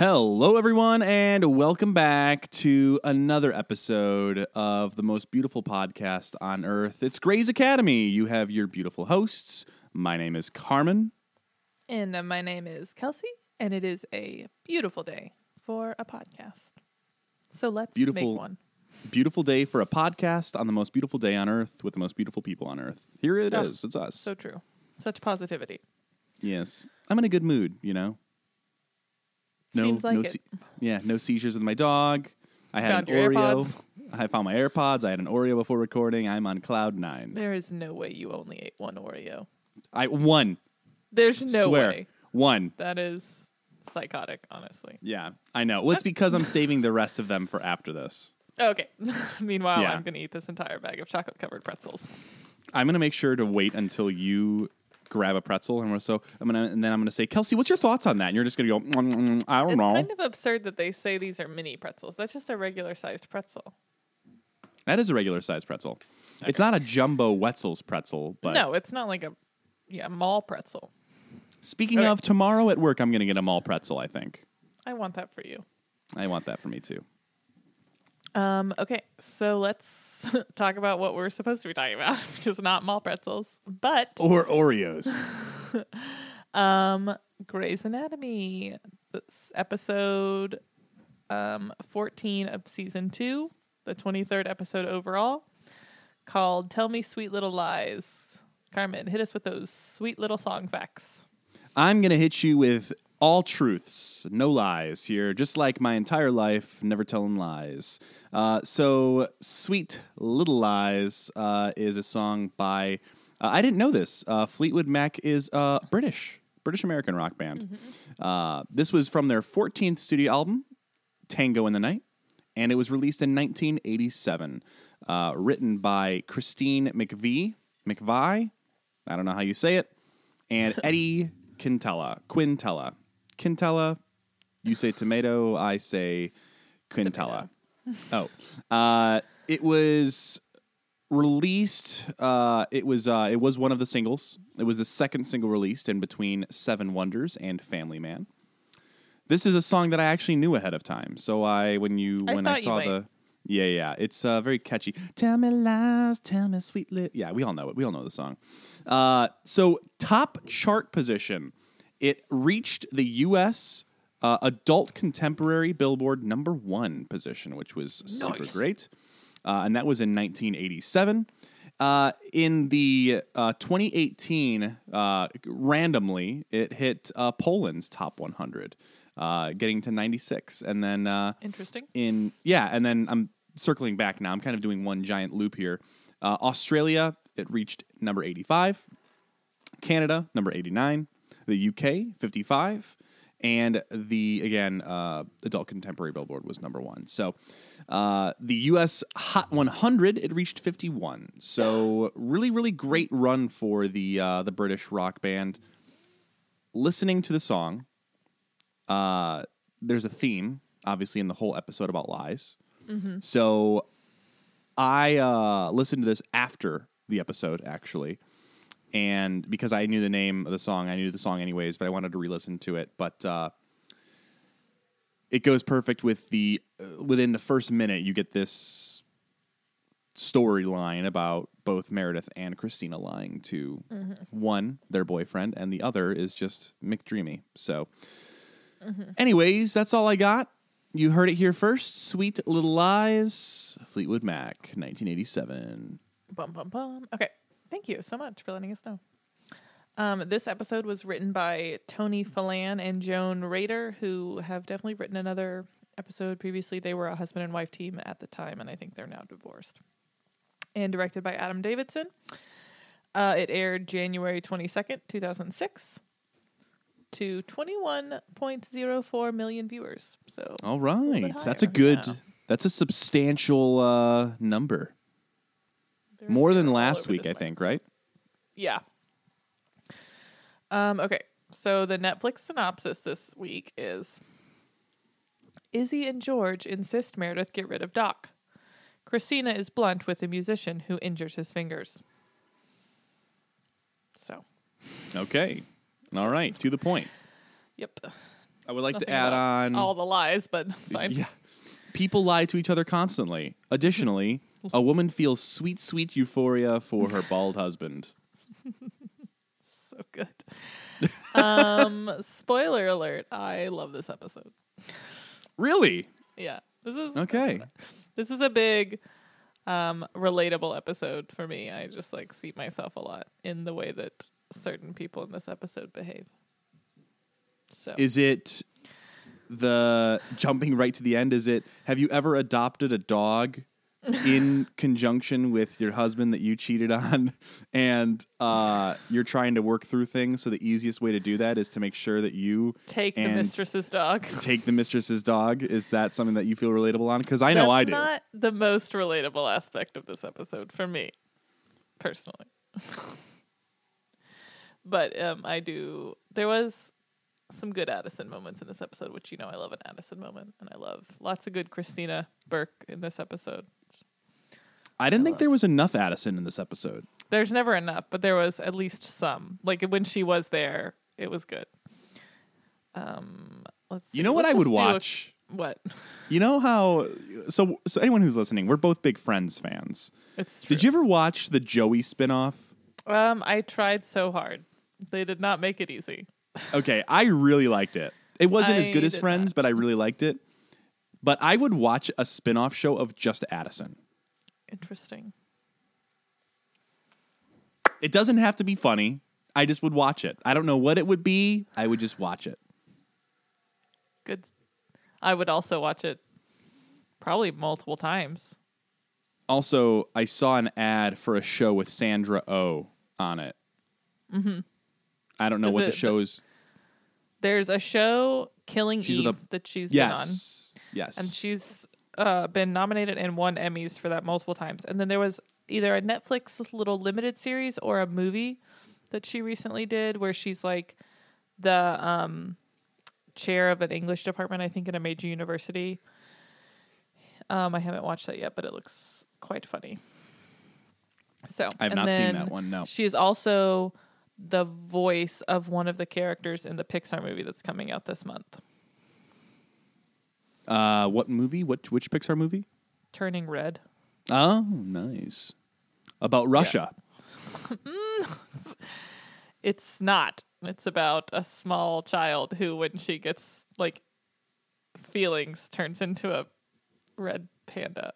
Hello, everyone, and welcome back to another episode of the most beautiful podcast on earth. It's Grey's Academy. You have your beautiful hosts. My name is Carmen. And uh, my name is Kelsey, and it is a beautiful day for a podcast. So let's Beautiful- make one. Beautiful day for a podcast on the most beautiful day on earth with the most beautiful people on earth. Here it is. Oh, It's us. So true. Such positivity. yes. I'm in a good mood, you know? No, Seems like no, it. yeah, no seizures with my dog. I had Found an your Oreo. AirPods. I found my AirPods. I had an Oreo before recording. I'm on cloud nine. There is no way you only ate one Oreo. I one. There's no swear. way. One. That is psychotic, honestly. Yeah, I know. Well, it's because I'm saving the rest of them for after this. Okay. Meanwhile, Yeah. I'm going to eat this entire bag of chocolate covered pretzels. I'm gonna make sure to wait until you grab a pretzel, and we're so I'm gonna, and then I'm gonna say, Kelsey, what's your thoughts on that? And you're just gonna go, "Mm, mm, I don't It's know. It's kind of absurd that they say these are mini pretzels. That's just a regular sized pretzel. that is a regular sized pretzel. It's not a jumbo Wetzel's pretzel, but no, it's not like a yeah mall pretzel. speaking Okay. of tomorrow at work, I'm gonna get a mall pretzel. I think I want that for you. I want that for me too. Um, okay, so let's talk about what we're supposed to be talking about, which is not mall pretzels, but Or Oreos. um, Grey's Anatomy. This episode um, 14 of season two, the 23rd episode overall, called Tell Me Sweet Little Lies. Carmen, hit us with those sweet little song facts. I'm gonna hit you with all truths, no lies here, just like my entire life, never telling lies. Uh, so, "Sweet Little Lies" uh, is a song by uh, I didn't know this. Uh, Fleetwood Mac is uh, British, British American rock band. Uh, this was from their 14th studio album, Tango in the Night, and it was released in 1987. Uh, written by Christine McVie, McVie, I don't know how you say it, and Eddie Quintela, Quintela, Quintela. You say tomato, I say Quintela. oh, uh, it was released. Uh, it was uh, it was one of the singles. It was the second single released in between Seven Wonders and Family Man. This is a song that I actually knew ahead of time. So I when you I when I saw the yeah yeah it's uh, very catchy. Tell me lies, tell me sweet lit. Yeah, we all know it. We all know the song. Uh, so top chart position, it reached the U.S. Uh, adult contemporary Billboard number one position, which was super great, uh, and that was in 1987. Uh, in the uh, 2018, uh, randomly, it hit uh, Poland's top 100, uh, getting to 96, and then uh, Interesting. in yeah, and then I'm circling back now. I'm kind of doing one giant loop here. Uh, Australia, it reached number 85. Canada, number 89. The UK, 55. And the, again, uh, adult contemporary billboard was number one. So uh, the US Hot 100, it reached 51. So really, really great run for the, uh, the British rock band. Listening to the song, uh, there's a theme, obviously, in the whole episode about lies. So I uh, listened to this after the episode, actually. And because I knew the name of the song, I knew the song anyways, but I wanted to re listen to it. But uh, it goes perfect with the, uh, within the first minute, you get this storyline about both Meredith and Cristina lying to one, their boyfriend, and the other is just McDreamy. So, anyways, that's all I got. You heard it here first. Sweet Little Lies, Fleetwood Mac, 1987. Bum bum bum. Okay, thank you so much for letting us know. Um, this episode was written by Tony Phelan and Joan Rater, who have definitely written another episode previously. They were a husband and wife team at the time, and I think they're now divorced. And directed by Adam Davidson. Uh, it aired January twenty second, two thousand six, to twenty one point zero four million viewers. So All right. right. That's a good, yeah. that's a substantial uh, number. They're- More than last week, I think, right? Yeah. Um, okay. So the Netflix synopsis this week is Izzie and George insist Meredith get rid of Doc. Cristina is blunt with a musician who injures his fingers. So, Okay. All right. To the point. yep. I would like Nothing to add on all the lies, but that's fine. Yeah. People lie to each other constantly. Additionally, a woman feels sweet, sweet euphoria for her bald husband. So good. um, spoiler alert. I love this episode. Really? Yeah. This is Okay. This is a big um relatable episode for me. I just like see myself a lot in the way that certain people in this episode behave. So Is it the jumping right to the end? Is it have you ever adopted a dog in conjunction with your husband that you cheated on and uh, you're trying to work through things? So the easiest way to do that is to make sure that you take the mistress's dog. take the mistress's dog. Is that something that you feel relatable on? Because I know That's I do. not the most relatable aspect of this episode for me, personally. but um, I do. There was some good Addison moments in this episode, which you know I love an Addison moment, and I love lots of good Cristina Burke in this episode. I didn't think there was enough Addison in this episode. There's never enough, but there was at least some. Like when she was there, it was good. Um, let's. See. You know what Let's I would just do a- watch? what? You know how so so anyone who's listening, we're both big Friends fans. It's true. Did you ever watch the Joey spinoff? Um, I tried so hard. They did not make it easy. Okay, I really liked it. It wasn't as good as did Friends, but I really liked it. But I would watch a spin-off show of just Addison. Interesting. It doesn't have to be funny. I just would watch it. I don't know what it would be. I would just watch it. Good. I would also watch it probably multiple times. Also, I saw an ad for a show with Sandra O oh on it. Mm-hmm. I don't know Is what the the- show's. There's a show, Killing She's Eve, a- that she's Yes. been on. Yes. and she's uh, been nominated and won Emmys for that multiple times. And then there was either a Netflix little limited series or a movie that she recently did where she's like the um, chair of an English department, I think, in a major university. Um, I haven't watched that yet, but it looks quite funny. So I have not seen that one, no. She is also the voice of one of the characters in the Pixar movie that's coming out this month, Uh, what movie? What which Pixar movie? Turning Red. Oh, nice. About Russia. It's not. It's about a small child who, when she gets like feelings, turns into a red panda.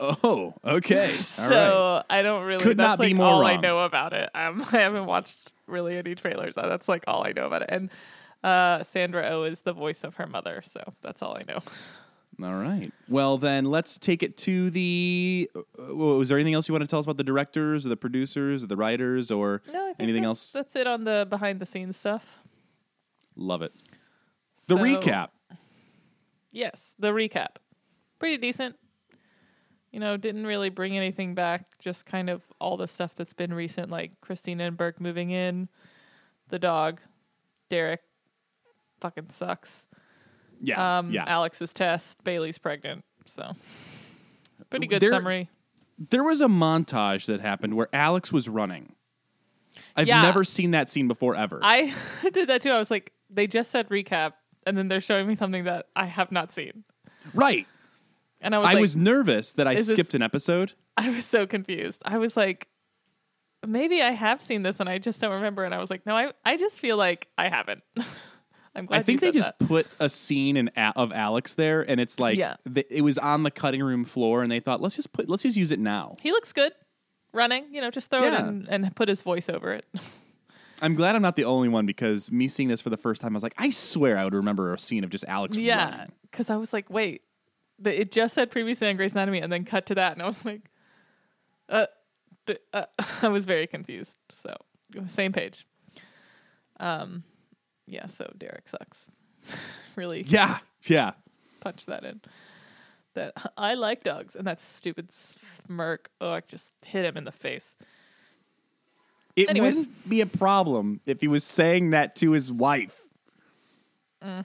Oh, okay. All right. so I don't really. Could that's not be more all I know about it. Um, I haven't watched really any trailers. Uh, That's like all I know about it. And uh, Sandra O oh is the voice of her mother, so that's all I know. All right. Well, then let's take it to the. Uh, was there anything else you want to tell us about the directors or the producers or the writers or No, anything else? That's it on the behind the scenes stuff. Love it. The recap. Yes, the recap. Pretty decent. You know, didn't really bring anything back, just kind of all the stuff that's been recent, like Cristina and Burke moving in, the dog, Derek fucking sucks. Yeah. Um, yeah. Alex's test, Bailey's pregnant. So, pretty good There- summary. there was a montage that happened where Alex was running. I've Yeah. never seen that scene before ever. I did that too. I was like, they just said recap, and then they're showing me something that I have not seen, right. And I was I like, was nervous that I is this- skipped an episode. I was so confused. I was like, maybe I have seen this and I just don't remember. And I was like, no, I, I just feel like I haven't. I'm glad I think they just that. put a scene in of Alex there, and it's like Yeah. th- it was on the cutting room floor, and they thought let's just put let's just use it now. He looks good running, you know, just throw Yeah. it in and put his voice over it. I'm glad I'm not the only one because me seeing this for the first time, I was like, I swear I would remember a scene of just Alex. yeah. Cause I was like, wait, the, it just said previously on Grey's Anatomy and then cut to that. And I was like, uh, d- uh I was very confused. So same page. Um, yeah. So Derek sucks. really yeah, yeah. punch that in. That I like dogs, and that stupid smirk. Oh, I just hit him in the face. It Anyways. wouldn't be a problem if he was saying that to his wife.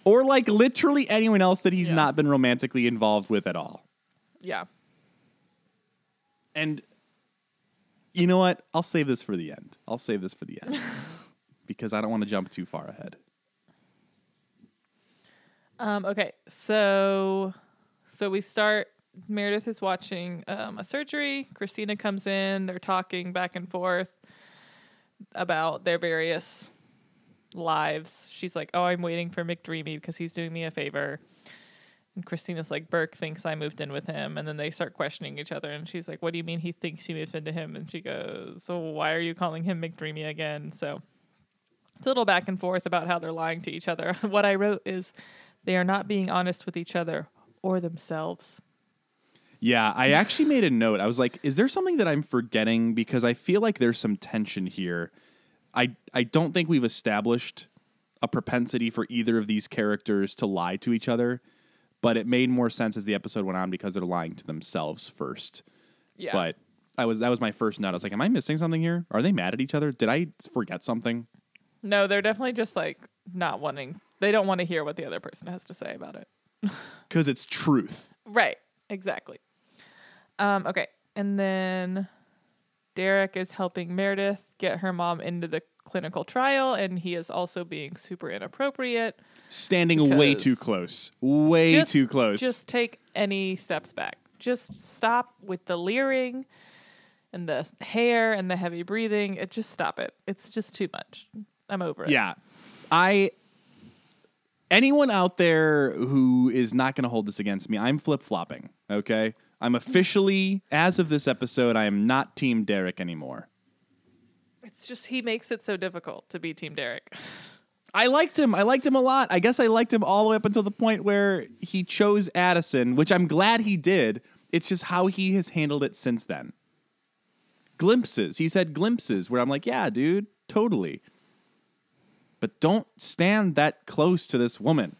Or like literally anyone else that he's Mm. Yeah. not been romantically involved with at all. Yeah, And you know what? I'll save this for the end. I'll save this for the end. because I don't want to jump too far ahead. Um, okay, so so we start. Meredith is watching um, a surgery. Cristina comes in. They're talking back and forth about their various lives. She's like, "Oh, I'm waiting for McDreamy because he's doing me a favor." And Cristina's like, "Burke thinks I moved in with him," and then they start questioning each other. And she's like, "What do you mean he thinks you moved into him?" And she goes, "So why are you calling him McDreamy again?" So it's a little back and forth about how they're lying to each other. what I wrote is, they are not being honest with each other or themselves. Yeah, I actually made a note. I was like, is there something that I'm forgetting? Because I feel like there's some tension here. I I don't think we've established a propensity for either of these characters to lie to each other, but it made more sense as the episode went on because they're lying to themselves first. Yeah. But I was that was my first note. I was like, am I missing something here? Are they mad at each other? Did I forget something? no, they're definitely just like not wanting. They don't want to hear what the other person has to say about it. Because it's truth. Right. Exactly. Um, okay. And then Derek is helping Meredith get her mom into the clinical trial, and he is also being super inappropriate. Standing way too close. Way Just- too close. Just take any steps back. Just stop with the leering and the hair and the heavy breathing. It just stop it. It's just too much. I'm over it. Yeah. I anyone out there who is not going to hold this against me, I'm flip-flopping, okay? I'm officially as of this episode, I am not team Derek anymore. It's just he makes it so difficult to be Team Derek. I liked him. I liked him a lot. I guess I liked him all the way up until the point where he chose Addison, which I'm glad he did. It's just how he has handled it since then. Glimpses. He's had glimpses where I'm like, yeah, dude, totally. But don't stand that close to this woman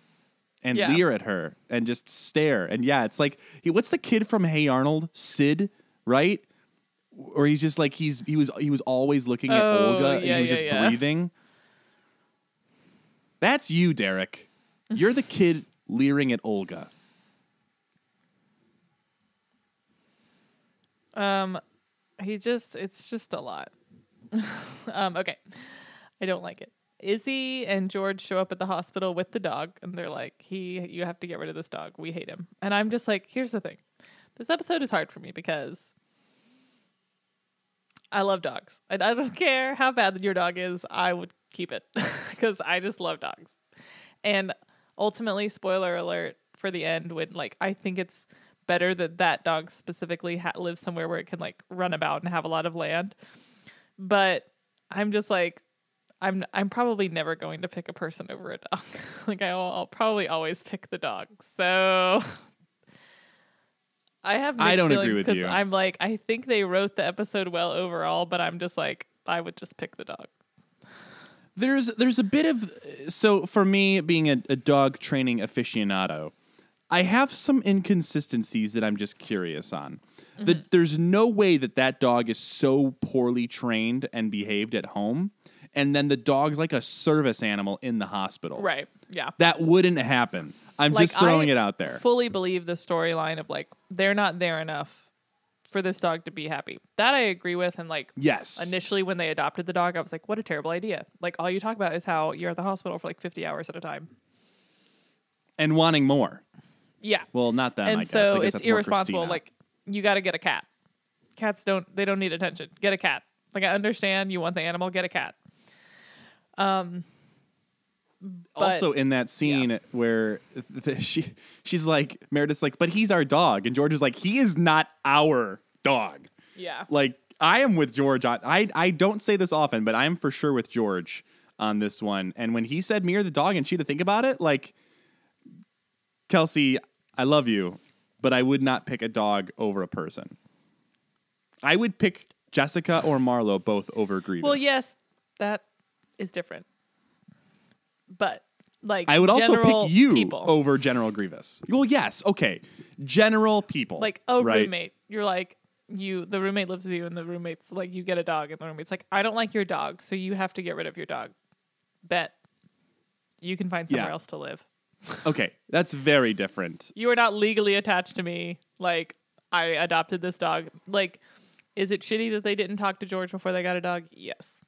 and Yeah. leer at her and just stare. And yeah, it's like, he- what's the kid from Hey Arnold? Sid, right? Or he's just like he's he was he was always looking at Oh, Olga and yeah, he was yeah, just breathing. That's you, Derek. You're the kid leering at Olga. Um, he just it's just a lot. um, okay, I don't like it. Izzie and George show up at the hospital with the dog, and they're like, "He, you have to get rid of this dog. We hate him." And I'm just like, "Here's the thing, this episode is hard for me because." I love dogs. And I don't care how bad your dog is, I would keep it because I just love dogs. And ultimately, spoiler alert for the end, when like I think it's better that that dog specifically ha- lives somewhere where it can like run about and have a lot of land. But I'm just like, I'm I'm probably never going to pick a person over a dog. like I'll, I'll probably always pick the dog. So I have. I mixed don't agree feelings with you. I'm like, I think they wrote the episode well overall, but I'm just like, I would just pick the dog. There's there's a bit of so for me being a, a dog training aficionado, I have some inconsistencies that I'm just curious on. Mm-hmm. That there's no way that that dog is so poorly trained and behaved at home, and then the dog's like a service animal in the hospital. Right. Yeah. That wouldn't happen. I'm Like, just throwing I it out there. I fully believe the storyline of like they're not there enough for this dog to be happy. That I agree with. And like yes. initially when they adopted the dog, I was like, what a terrible idea. Like all you talk about is how you're at the hospital for like 50 hours at a time. and wanting more. Yeah. Well, not them. I and guess. I so guess it's irresponsible. Like you got to get a cat. Cats don't they don't need attention. Get a cat. Like I understand you want the animal, get a cat. Um also in that scene where the, she she's like Meredith's like, but he's our dog, and George is like, he is not our dog. yeah. Like I am with George on. I I don't say this often, but I am for sure with George on this one. And when he said me or the dog" and she to think about it, like Kelsey, I love you, but I would not pick a dog over a person. I would pick Jessica or Marlo both over Grievous. Well, yes, that is different. But like I would also pick you people. over General Grievous. Well, yes, okay. General people. like a right? roommate. You're like you the roommate lives with you and the roommate's like you get a dog and the roommate's like I don't like your dog, so you have to get rid of your dog. Bet. You can find somewhere Yeah. else to live. Okay, that's very different. You are not legally attached to me. Like I adopted this dog. Like is it shitty that they didn't talk to George before they got a dog? Yes.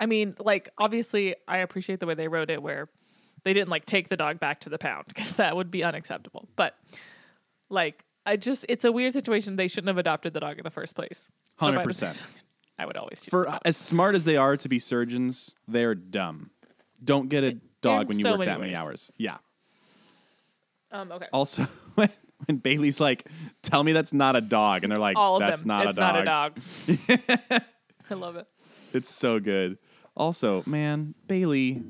I mean, like obviously I appreciate the way they wrote it where they didn't like take the dog back to the pound because that would be unacceptable. But like, I just it's a weird situation. They shouldn't have adopted the dog in the first place. So I- Hundred percent. I would always choose For as smart as they are to be surgeons, they're dumb. Don't get a dog in when you so work many that many ways. hours. Yeah. Um, okay. Also, when, when Bailey's like, "Tell me that's not a dog," and they're like, "That's them. not it's a dog." not a dog. I love it. It's so good. Also, man, Bailey.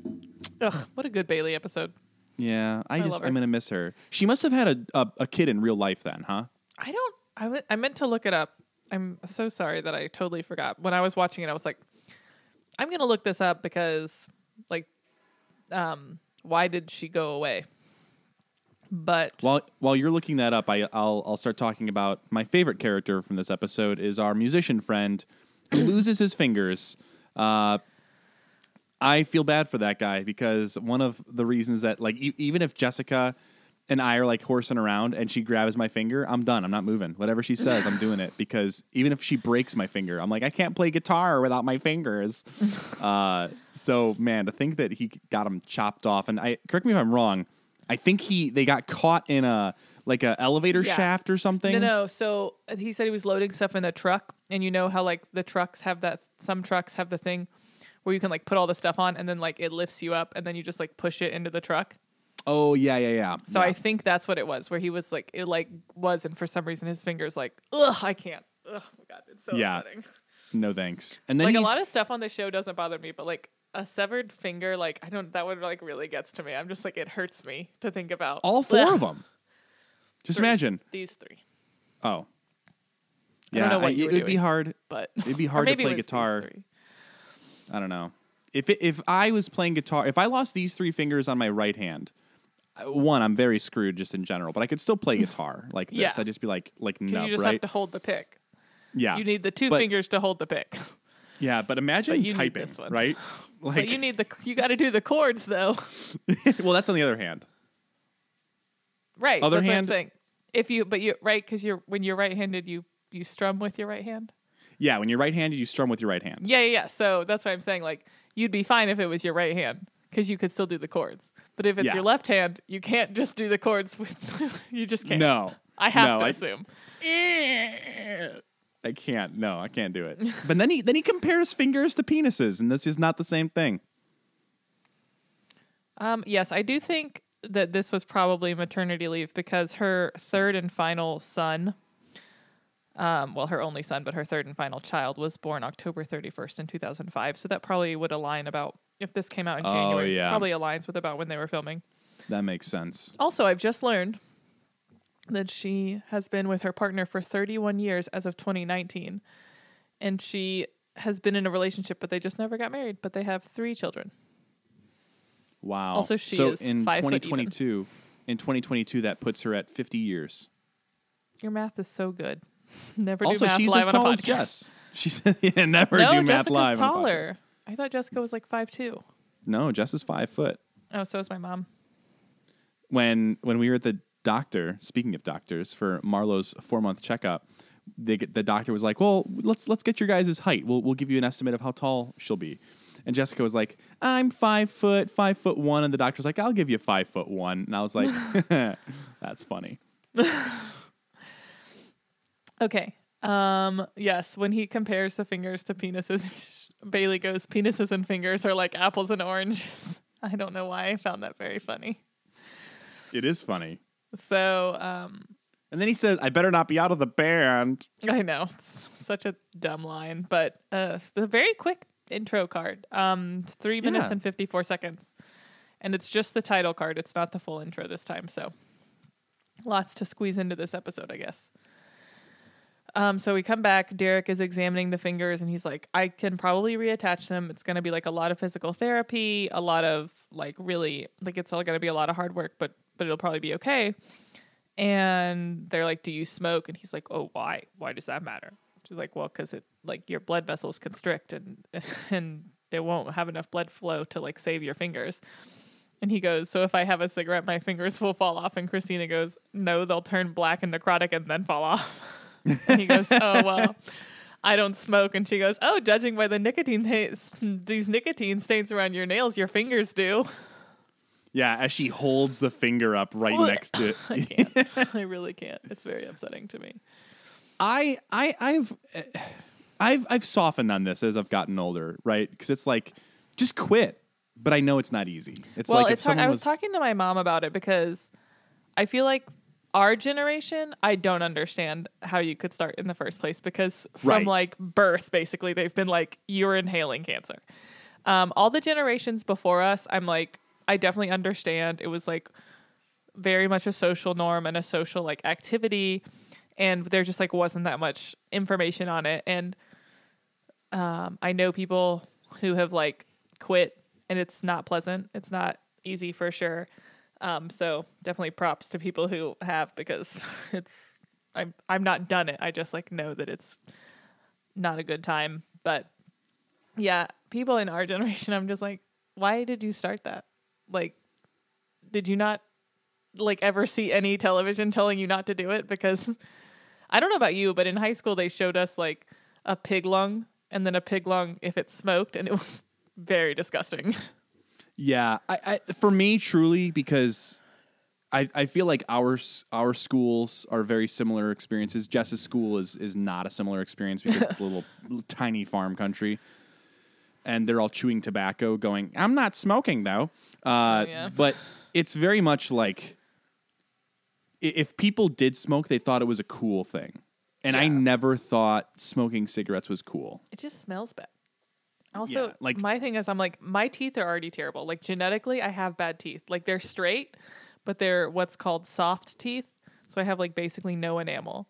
Ugh, what a good Bailey episode. Yeah, I just I'm gonna miss her. She must have had a, a a kid in real life then, huh? I don't. I w- I meant to look it up. I'm so sorry that I totally forgot. When I was watching it, I was like, I'm gonna look this up because, like, um, why did she go away? But While while you're looking that up, I I'll I'll start talking about my favorite character from this episode is our musician friend who loses his fingers. Uh, I feel bad for that guy because one of the reasons that like e- even if Jessica and I are like horsing around and she grabs my finger, I'm done. I'm not moving. Whatever she says, I'm doing it because even if she breaks my finger, I'm like I can't play guitar without my fingers. uh, so man, to think that he got him chopped off, and I correct me if I'm wrong. I think he they got caught in a like a elevator Yeah. shaft or something. no, no. So uh, he said he was loading stuff in a truck, and you know how like the trucks have that. Some trucks have the thing where you can like put all the stuff on, and then like it lifts you up, and then you just like push it into the truck. Oh yeah, yeah, yeah. So yeah. I think that's what it was, where he was like, it like was, and for some reason his fingers like, ugh, I can't. Ugh, oh my god, it's so Yeah. upsetting. no thanks. And then Like a lot of stuff on the show doesn't bother me, but like a severed finger, like I don't, that one like really gets to me. I'm just like, it hurts me to think about. all four Ugh. of them. Just Three. imagine. These three, Oh. I Yeah, don't know what you it would be hard. but It'd be hard to play guitar. I don't know. If it, if I was playing guitar, if I lost these three fingers on my right hand, one, I'm very screwed just in general. But I could still play guitar like this. Yeah. I'd just be like like nub, you just right? have to hold the pick. yeah, You need the two But- fingers to hold the pick. yeah. But imagine But typing, this one. right? Like, but you need the, you got to do the chords though. well, that's on the other hand. Right. Other that's hand- what I'm saying. If you, but you right because you're when you're right-handed, you you strum with your right hand. Yeah, when you're right-handed, you strum with your right hand. Yeah, yeah, yeah. So that's why I'm saying like you'd be fine if it was your right hand because you could still do the chords. But if it's Yeah. your left hand, you can't just do the chords with. you just can't. No, I have no, to I- assume. I can't. No, I can't do it. But then he then he compares fingers to penises, and this is not the same thing. Um, yes, I do think that this was probably maternity leave because her third and final son, um, well, her only son, but her third and final child was born October 31st in 2005. So that probably would align about if this came out in Oh, January. yeah. Probably aligns with about when they were filming. That makes sense. Also, I've just learned that she has been with her partner for 31 years as of 2019. And she has been in a relationship, but they just never got married. But they have three children. Wow. Also, she so is in five foot even. 2022, in 2022, that puts her at 50 years. Your math is so good. Never also, do math she's live as on a tall as podcast. Jess. She said, yeah, never no, do math live. on a podcast. taller. I thought Jessica was like five two. No, Jess is five foot. Oh, so is my mom. When when we were at the doctor, speaking of doctors, for Marlo's four month checkup, they, get- the doctor was like, "Well, let's let's get your guys' height. We'll we'll give you an estimate of how tall she'll be." And Jessica was like, "I'm five foot, five foot one," and the doctor was like, "I'll give you five foot one." And I was like, "That's funny." Okay. Um. Yes. When he compares the fingers to penises, Bailey goes, "Penises and fingers are like apples and oranges." I don't know why I found that very funny. It is funny. So, um, And then he said, "I better not be out of the band." I know it's such a dumb line, but uh, the very quick intro card, um, three minutes Yeah. and fifty four seconds, and it's just the title card. It's not the full intro this time, so lots to squeeze into this episode, I guess. Um, so we come back. Derek is examining the fingers, and he's like, "I can probably reattach them. It's going to be like a lot of physical therapy, a lot of like really like it's all going to be a lot of hard work, but but it'll probably be okay." and they're like, "Do you smoke?" And he's like, "Oh, why? Why does that matter?" She's like, "Well, because it like your blood vessels constrict and and it won't have enough blood flow to like save your fingers." And he goes, "So if I have a cigarette, my fingers will fall off." And Cristina goes, "No, they'll turn black and necrotic and then fall off." and he goes, "Oh well." I don't smoke, and she goes, "Oh, judging by the nicotine ta- these nicotine stains around your nails, your fingers do." Yeah, as she holds the finger up right next to I can't. I really can't. It's very upsetting to me. I I I've eh, I've I've softened on this as I've gotten older, right? Because it's like just quit. But I know it's not easy. It's well, like if it's hard. someone I was, was talking to my mom about it because I feel like our generation, I don't understand how you could start in the first place because from Right. like birth, basically, they've been like, you're inhaling cancer. Um, all the generations before us, I'm like, I definitely understand. It was like very much a social norm and a social like activity, and there just like wasn't that much information on it. And um, I know people who have like quit, and it's not pleasant. It's not easy for sure. Um, so definitely props to people who have because it's I'm I'm not done it. I just like know that it's not a good time. But yeah, people in our generation, I'm just like, why did you start that? Like, did you not like ever see any television telling you not to do it? Because I don't know about you, but in high school they showed us like a pig lung and then a pig lung if it smoked, and it was very disgusting. Yeah, I, I for me truly because I, I feel like our our schools are very similar experiences. Jess's school is is not a similar experience because it's a little, little tiny farm country, and they're all chewing tobacco, going, "I'm not smoking though." Uh, yeah. But it's very much like i- if people did smoke, they thought it was a cool thing, and I Yeah. never thought smoking cigarettes was cool. It just smells bad. Also, Yeah, like- my thing is, I'm like, my teeth are already terrible. Like genetically, I have bad teeth. Like they're straight, but they're what's called soft teeth. So I have like basically no enamel.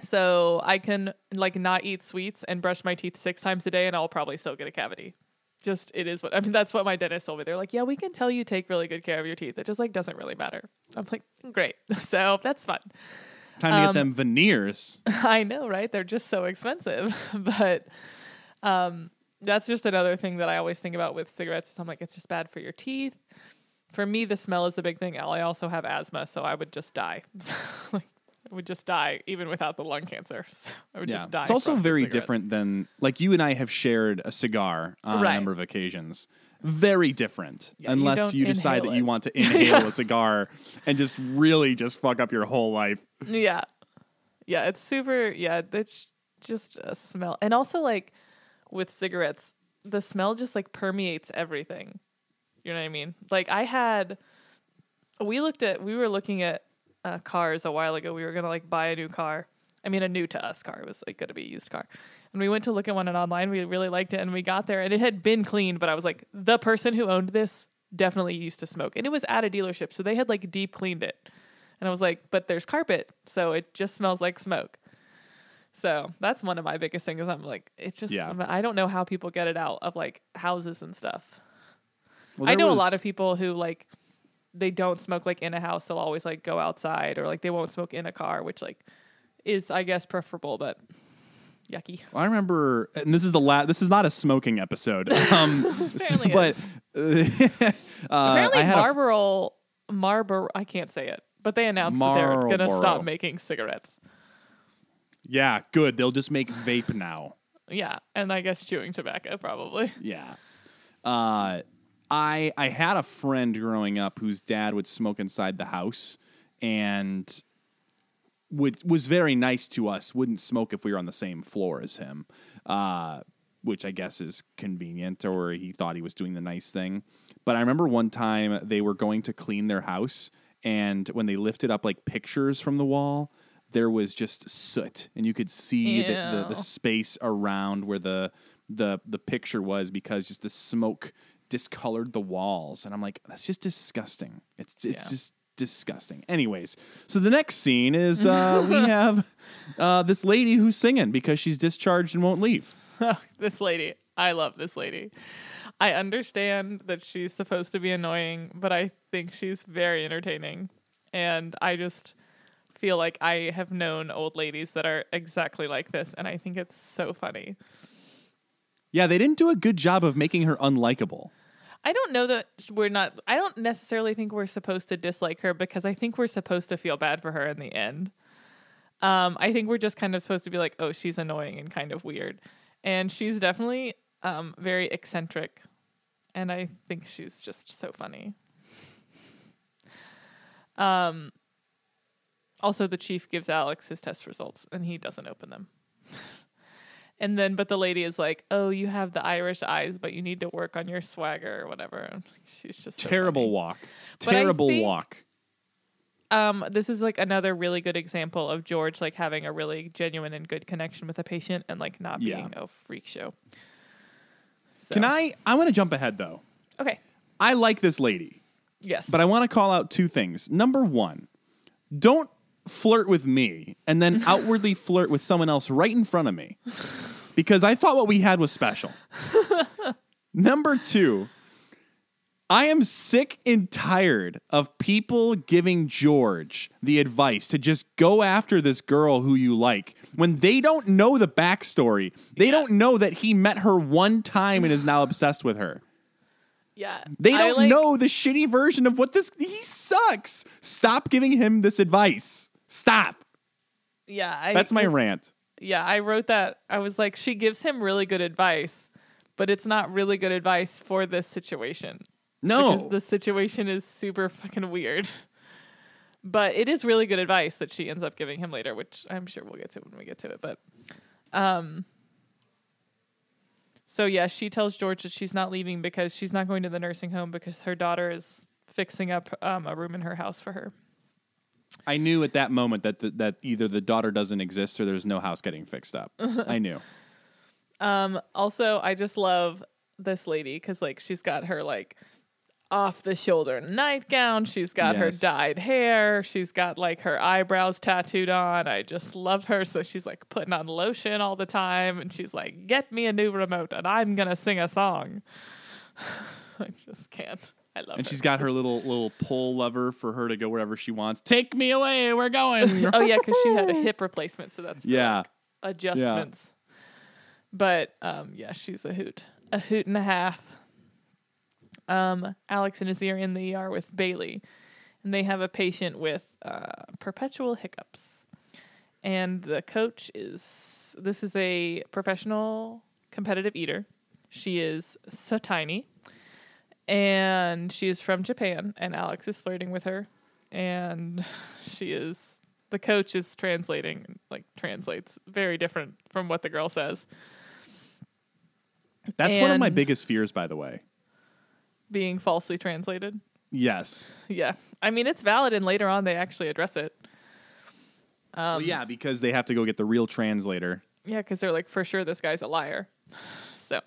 So I can like not eat sweets and brush my teeth six times a day, and I'll probably still get a cavity. Just it is what I mean. That's what my dentist told me. They're like, yeah, we can tell you take really good care of your teeth. It just like doesn't really matter. I'm like, great. So that's fun. Time to get them veneers. I know, right? They're just so expensive. but um, that's just another thing that I always think about with cigarettes. Is I'm like, it's just bad for your teeth. For me, the smell is the big thing. I also have asthma, so I would just die. like, I would just die even without the lung cancer. So I would Yeah, just die. it's also very different than like you and I have shared a cigar on Right. a number of occasions. Very different, Yeah, unless don't you, decide that you want to inhale a cigar and just really just fuck up your whole life. Yeah. Yeah, it's super yeah, it's just a smell. And also like with cigarettes, the smell just like permeates everything. You know what I mean? Like I had we looked at we were looking at uh, cars a while ago. We were to like buy a new car. I mean a new to us car. It was like to be a used car. And we went to look at one and online. We really liked it and we got there and it had been cleaned, but I was like the person who owned this definitely used to smoke. And it was at a dealership, so they had like deep cleaned it. And I was like, but there's carpet, so it just smells like smoke. So that's one of my biggest things. I'm like, it's just Yeah. I don't know how people get it out of like houses and stuff. Well, I know was- a lot of people who like they don't smoke like in a house. They'll always like go outside or like they won't smoke in a car, which like is I guess preferable, but yucky. I remember, and this is the last. This is not a smoking episode, um, but uh, Apparently had a- Marlboro Marlboro I can't say it, but they announced that they're gonna stop making cigarettes. Yeah, good. They'll just make vape now. Yeah, and I guess chewing tobacco probably. Yeah. Uh, I I had a friend growing up whose dad would smoke inside the house and would was very nice to us. Wouldn't smoke if we were on the same floor as him, uh, which I guess is convenient, or he thought he was doing the nice thing. But I remember one time they were going to clean their house, and when they lifted up like pictures from the wall. There was just soot, and you could see the, the, the space around where the the the picture was because just the smoke discolored the walls and I'm like that's just disgusting. It's it's Yeah. just disgusting. Anyways, so the next scene is uh, we have uh, this lady who's singing because she's discharged and won't leave. this lady. I love this lady. I understand that she's supposed to be annoying, but I think she's very entertaining. And I just feel like I have known old ladies that are exactly like this, and I think it's so funny. Yeah, they didn't do a good job of making her unlikable. I don't know that we're not, I don't necessarily think we're supposed to dislike her because I think we're supposed to feel bad for her in the end. Um, I think we're just kind of supposed to be like, oh, she's annoying and kind of weird. And she's definitely um, very eccentric. And I think she's just so funny. Also, the chief gives Alex his test results and he doesn't open them. and then, but the lady is like, "Oh, you have the Irish eyes, but you need to work on your swagger or whatever." She's just so Terrible funny. walk. But Terrible think- walk. Um, this is like another really good example of George like having a really genuine and good connection with a patient and like not Yeah. being a freak show. So, Can I? I want to jump ahead though. Okay. I like this lady, Yes. but I want to call out two things. Number one, don't flirt with me and then outwardly flirt with someone else right in front of me, because I thought what we had was special. Number two, I am sick and tired of people giving George the advice to just go after this girl who you like when they don't know the backstory. They Yeah. don't know that he met her one time and is now obsessed with her. yeah. They don't like- know the shitty version of what this. He sucks. Stop giving him this advice. Stop. Yeah. I, That's my rant. Yeah, I wrote that. I was like, she gives him really good advice, but it's not really good advice for this situation. No. because the situation is super fucking weird. But it is really good advice that she ends up giving him later, which I'm sure we'll get to when we get to it. But, um, so yeah, she tells George that she's not leaving because she's not going to the nursing home because her daughter is fixing up um, a room in her house for her. I knew at that moment that the, that either the daughter doesn't exist or there's no house getting fixed up. I knew. Um, also, I just love this lady because like she's got her like off the shoulder nightgown. She's got her dyed hair. She's got like her eyebrows tattooed on. I just love her. So she's like putting on lotion all the time, and she's like, "Get me a new remote, and I'm gonna sing a song." I just can't. I love And her. she's got her little little pull lever for her to go wherever she wants. Take me away. We're going. oh yeah, because she had a hip replacement, so that's yeah. like, adjustments. But um, yeah, she's a hoot, a hoot and a half. Um, Alex and Azir in the ER with Bailey, and they have a patient with uh, perpetual hiccups. And the coach is this is a professional competitive eater. She is so tiny, and she is from Japan. And Alex is flirting with her, and she is the coach is translating like translates very different from what the girl says That's one of my biggest fears, by the way. being falsely translated Yes. yeah i mean it's valid and later on they actually address it Um, well, yeah, because they have to go get the real translator. yeah because they're like for sure this guy's a liar so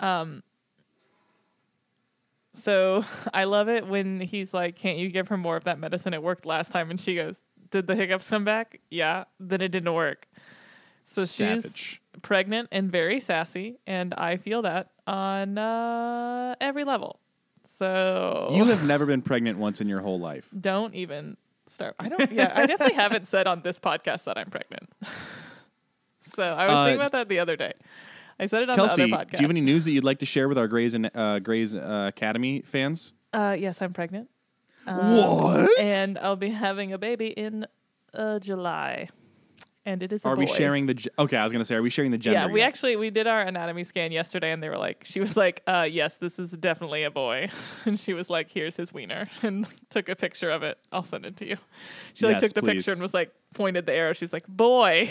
um so i love it when he's like can't you give her more of that medicine it worked last time and she goes did the hiccups come back yeah then it didn't work so she's pregnant and very sassy and i feel that on uh, every level so You have never been pregnant once in your whole life. don't even start. I don't. Yeah, I definitely haven't said on this podcast that I'm pregnant. so I was Uh, thinking about that the other day. I said it on Kelsey, the other podcast. Do you have any news that you'd like to share with our Grey's, and uh, Grey's uh, Academy fans? Uh, yes, I'm pregnant, what? and I'll be having a baby in uh, July, and it is. A are we sharing the? Okay, I was gonna say, are we sharing the gender? Yeah, we yet? actually we did our anatomy scan yesterday, and they were like, she was like, uh, "Yes, this is definitely a boy," and she was like, "Here's his wiener," and took a picture of it. I'll send it to you. She like Yes, took the please. picture and was like, pointed the arrow. She was like, "Boy."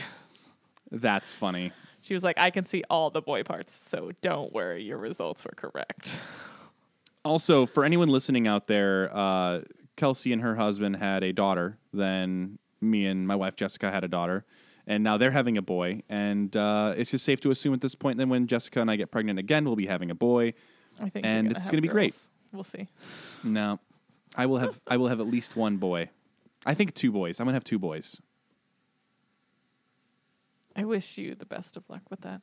That's funny. She was like, I can see all the boy parts, so don't worry, your results were correct. Also, for anyone listening out there, uh, Kelsey and her husband had a daughter. Then me and my wife Jessica had a daughter, and now they're having a boy. And uh, it's just safe to assume at this point that when Jessica and I get pregnant again, we'll be having a boy. I think, And we're it's gonna be great. We'll see. No, I will have I will have at least one boy. I think two boys. I'm gonna have two boys. I wish you the best of luck with that.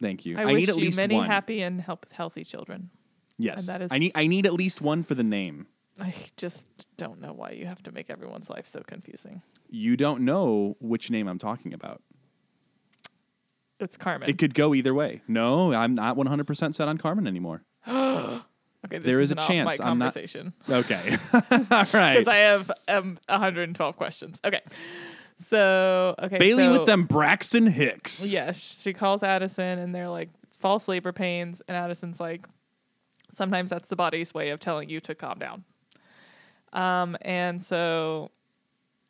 Thank you. I, I, wish need at you least many one. happy and help healthy children. yes, and that is- I need I need at least one for the name. I just don't know why you have to make everyone's life so confusing. You don't know which name I'm talking about. It's Carmen. It could go either way. No, I'm not 100% set on Carmen anymore. okay, this there is an a chance I'm not- Okay. All right. because I have um 112 questions. Okay, so okay, Bailey so- with them Braxton Hicks. Yes, she calls Addison, and they're like, it's false labor pains. And Addison's like, sometimes that's the body's way of telling you to calm down. Um, and so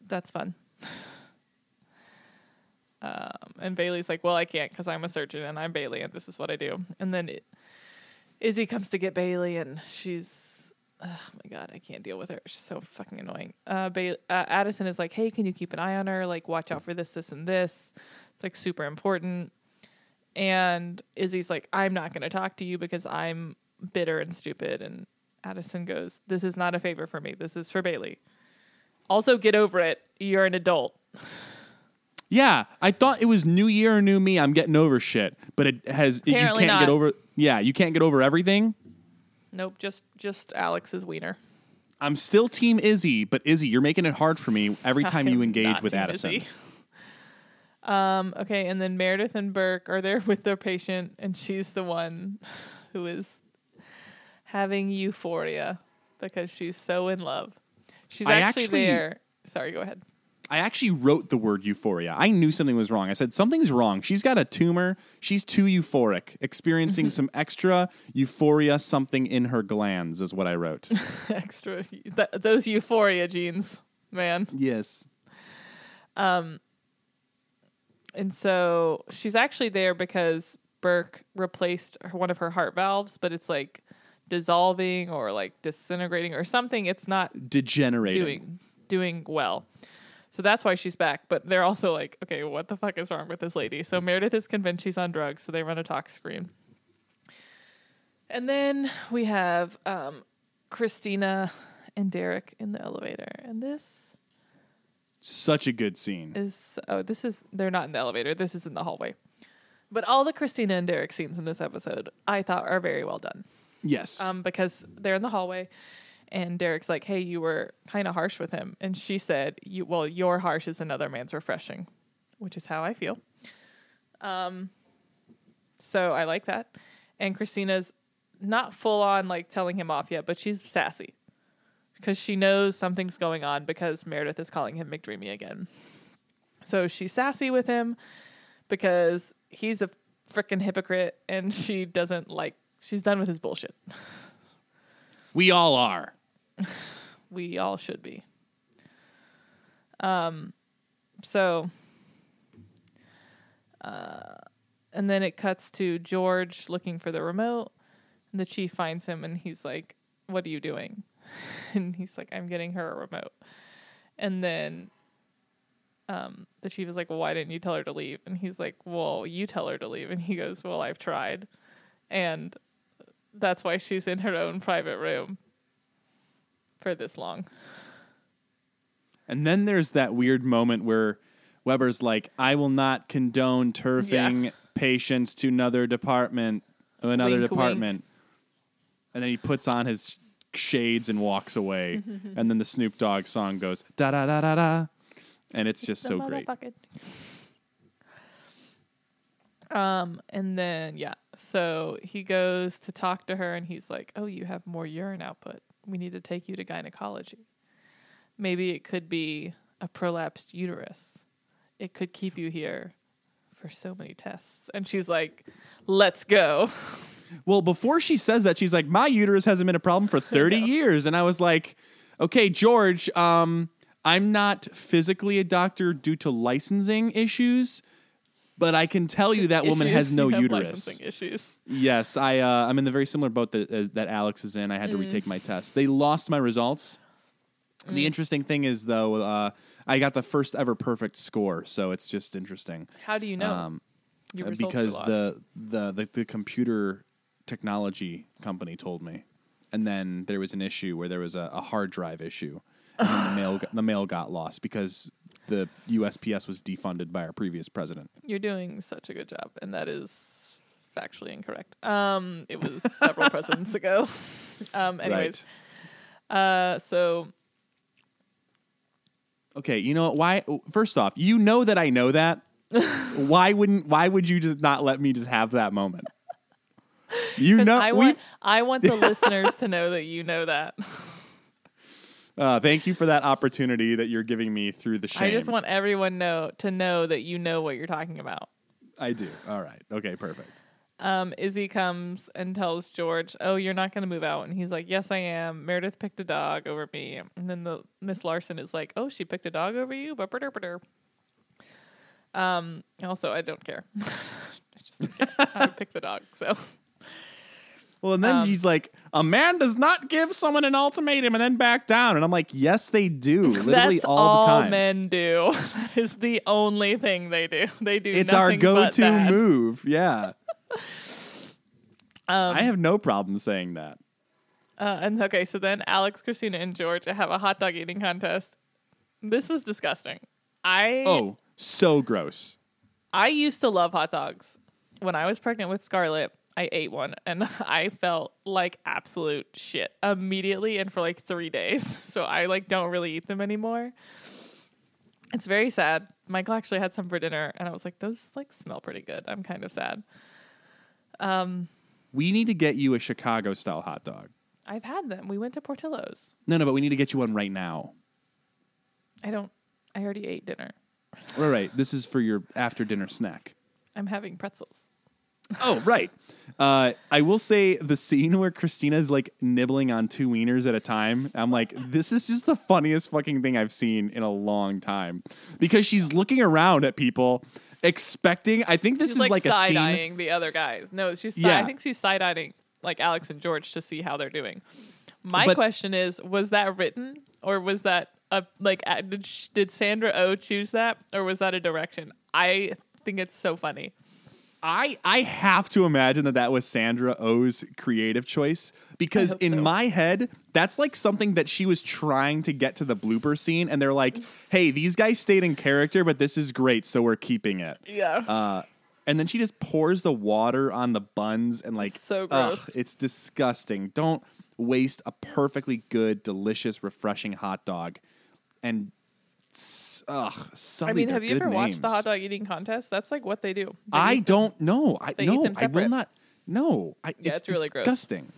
that's fun. um, and Bailey's like, "Well, I can't because I'm a surgeon and I'm Bailey and this is what I do." And then it, Izzie comes to get Bailey and she's, oh my god, I can't deal with her. She's so fucking annoying. Uh, ba- uh, Addison is like, "Hey, can you keep an eye on her? Like, watch out for this, this, and this. It's like super important." And Izzie's like, "I'm not going to talk to you because I'm bitter and stupid." And Addison goes, "This is not a favor for me. This is for Bailey." Also, get over it. You're an adult. Yeah, I thought it was New Year, New Me. I'm getting over shit, but it has. Apparently you can't not. get over. Yeah, you can't get over everything. Nope, just just Alex's wiener. I'm still Team Izzie, but Izzie, you're making it hard for me every time you engage with Addison. Izzie. Um, okay, and then Meredith and Burke are there with their patient, and she's the one who is having euphoria because she's so in love. She's I actually, actually- there. Sorry, go ahead. I actually wrote the word euphoria. I knew something was wrong. I said something's wrong. She's got a tumor. She's too euphoric, experiencing some extra euphoria something in her glands is what I wrote. Extra th- those euphoria genes, man. yes. Um, And so she's actually there because Burke replaced her, one of her heart valves, but it's like dissolving or like disintegrating or something. It's not Degenerating. doing doing well. So that's why she's back. But they're also like, okay, what the fuck is wrong with this lady? So Meredith is convinced she's on drugs, so they run a tox screen. And then we have um, Cristina and Derek in the elevator, and this Such a good scene. is oh, this is they're not in the elevator. This is in the hallway. But all the Cristina and Derek scenes in this episode, I thought are very well done. Yes. Um, because they're in the hallway, and Derek's like, "Hey, you were kind of harsh with him," and she said, "You well, your harsh is another man's refreshing," which is how I feel. Um, so I like that, and Cristina's not full on like telling him off yet, but she's sassy because she knows something's going on because Meredith is calling him McDreamy again. So she's sassy with him because he's a freaking hypocrite, and she doesn't like. She's done with his bullshit. we all are. we all should be. Um, so, uh, and then it cuts to George looking for the remote, and the chief finds him, and he's like, "What are you doing?" And he's like, "I'm getting her a remote." And then, um, the chief is like, "Well, why didn't you tell her to leave?" And he's like, "Well, you tell her to leave." And he goes, "Well, I've tried," and that's why she's in her own private room for this long. And then there's that weird moment where Webber's like, I will not condone turfing Yeah. patients to another department, another Wink, department. And then he puts on his shades and walks away. and then the Snoop Dogg song goes, da da da da da. And it's just so great. Um, and then yeah, so he goes to talk to her, and he's like, "Oh, you have more urine output. We need to take you to gynecology. Maybe it could be a prolapsed uterus. It could keep you here for so many tests." And she's like, "Let's go." Well, before she says that, she's like, "My uterus hasn't been a problem for 30 years," and I was like, "Okay, George, um, I'm not physically a doctor due to licensing issues, but I can tell you that woman has no You have uterus." licensing issues. Yes, I uh, I'm in the very similar boat that as, that Alex is in. I had to Mm. retake my test. They lost my results. The interesting thing is though, uh, I got the first ever perfect score, so it's just interesting. How do you know? Um, your uh, results were because lost? the, the the the computer technology company told me, and then there was an issue where there was a, a hard drive issue, and then the mail got, the mail got lost because the USPS was defunded by our previous president. You're doing such a good job, and that is factually incorrect. Um, it was several presidents ago. Um, anyways, uh, so Okay, you know? Why? First off, you know that I know that. why wouldn't? Why would you just not let me just have that moment? You know, I want I want the listeners to know that you know that. Uh, thank you for that opportunity that you're giving me through the shame. I just want everyone know to know that you know what you're talking about. I do. All right. Okay. Perfect. Um, Izzie comes and tells George, "Oh, you're not going to move out," and he's like, "Yes, I am." Meredith picked a dog over me, and then the Miss Larson is like, "Oh, she picked a dog over you?" But um. Also, I don't care. I just I would pick the dog. So Well, and then Um, he's like, "A man does not give someone an ultimatum and then back down." And I'm like, "Yes, they do, literally that's all, the time. men do. That is the only thing they do. They do. it's our go-to that. move." Yeah, Um, I have no problem saying that. Uh, and okay, so then Alex, Cristina, and George have a hot dog eating contest. This was disgusting. I Oh, so gross. I used to love hot dogs. When I was pregnant with Scarlett, I ate one and I felt like absolute shit immediately and for like three days. So I like don't really eat them anymore. It's very sad. Michael actually had some for dinner and I was like, those like smell pretty good. I'm kind of sad. Um, We need to get you a Chicago style hot dog. I've had them. We went to Portillo's. No, no, but we need to get you one right now. I don't I already ate dinner. All right, this is for your after dinner snack. I'm having pretzels. Oh, right. Uh, I will say the scene where Cristina's like nibbling on two wieners at a time. I'm like, this is just the funniest fucking thing I've seen in a long time because she's looking around at people, expecting. I think this she's is like, like, a scene. eyeing the other guys. No, she's Yeah. I think she's side eyeing like Alex and George to see how they're doing. My But- question is, was that written or was that a like did did Sandra O choose that or was that a direction? I think it's so funny. I I have to imagine that that was Sandra Oh's creative choice because in so. my head that's like something that she was trying to get to the blooper scene and they're like, "Hey, these guys stayed in character, but this is great, so we're keeping it." Yeah. Uh, and then she just pours the water on the buns and like, So ugh, gross. it's disgusting. Don't waste a perfectly good, delicious, refreshing hot dog. And ugh, I mean, have you ever watched the hot dog eating contest? That's like what they do. They I don't know. I They no, them I will not. No, I, Yeah, it's, it's really gross. disgusting.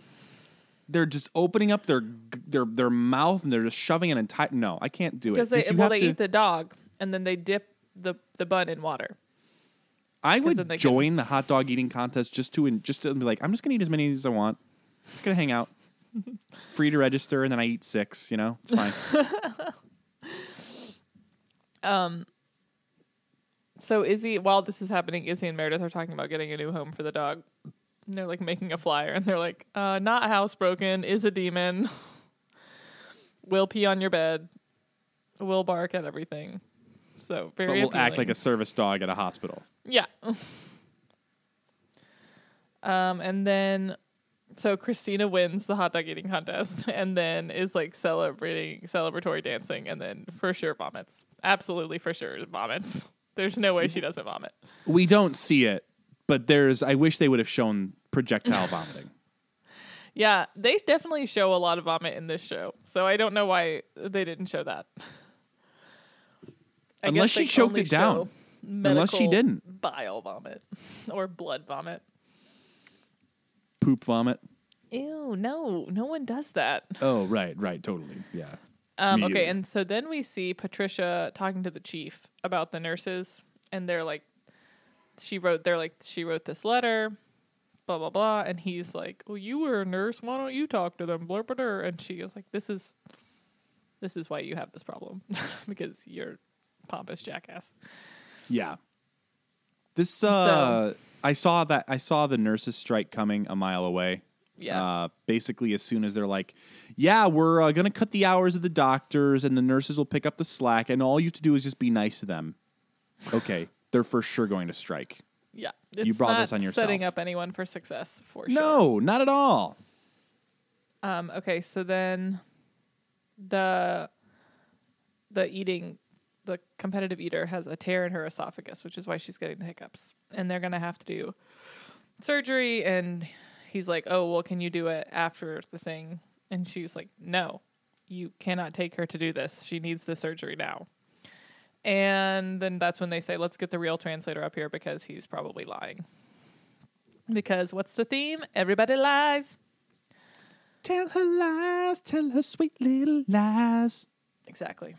They're just opening up their their their mouth and they're just shoving an entire. No, I can't do it. because they well they to- eat the dog and then they dip the the bun in water. I would can- join the hot dog eating contest just to just to be like, I'm just gonna eat as many as I want. I'm gonna hang out. Free to register, and then I eat six. You know, it's fine. So Izzie, while this is happening, Izzie and Meredith are talking about getting a new home for the dog. And they're like making a flyer, and they're like, uh, "Not housebroken, is a demon. will pee on your bed. Will bark at everything." So very. but we'll act like a service dog at a hospital. Yeah. um, and then, so Cristina wins the hot dog eating contest, and then is like celebrating celebratory dancing, and then for sure vomits. Absolutely for sure vomits. There's no way she doesn't vomit. We don't see it, but there's. I wish they would have shown projectile vomiting. Yeah, they definitely show a lot of vomit in this show, so I don't know why they didn't show that. I Unless she choked it down. Unless she didn't. bile vomit or blood vomit. Poop vomit. Ew, no, no one does that. Oh, right, right, totally. Yeah. Um, okay, and so then we see Patricia talking to the chief about the nurses, and they're like, she wrote, they're like, she wrote this letter, blah blah blah, and he's like, "Oh, you were a nurse. Why don't you talk to them?" Blah blah. And she was like, "This is, this is why you have this problem, because you're pompous jackass." Yeah. This uh I saw that I saw the nurses strike coming a mile away. Yeah. Uh basically as soon as they're like, "Yeah, we're uh, going to cut the hours of the doctors and the nurses will pick up the slack and all you have to do is just be nice to them." Okay, they're for sure going to strike. Yeah, You brought not this on yourself. Setting up anyone for success for sure. No, not at all. Um, okay, so then the the eating the competitive eater has a tear in her esophagus, which is why she's getting the hiccups. And they're gonna have to do surgery and he's like, Oh, well, can you do it after the thing? And she's like, No, you cannot take her to do this. She needs the surgery now. And then that's when they say, Let's get the real translator up here because he's probably lying. Because what's the theme? Everybody lies. Tell her lies, tell her sweet little lies. Exactly.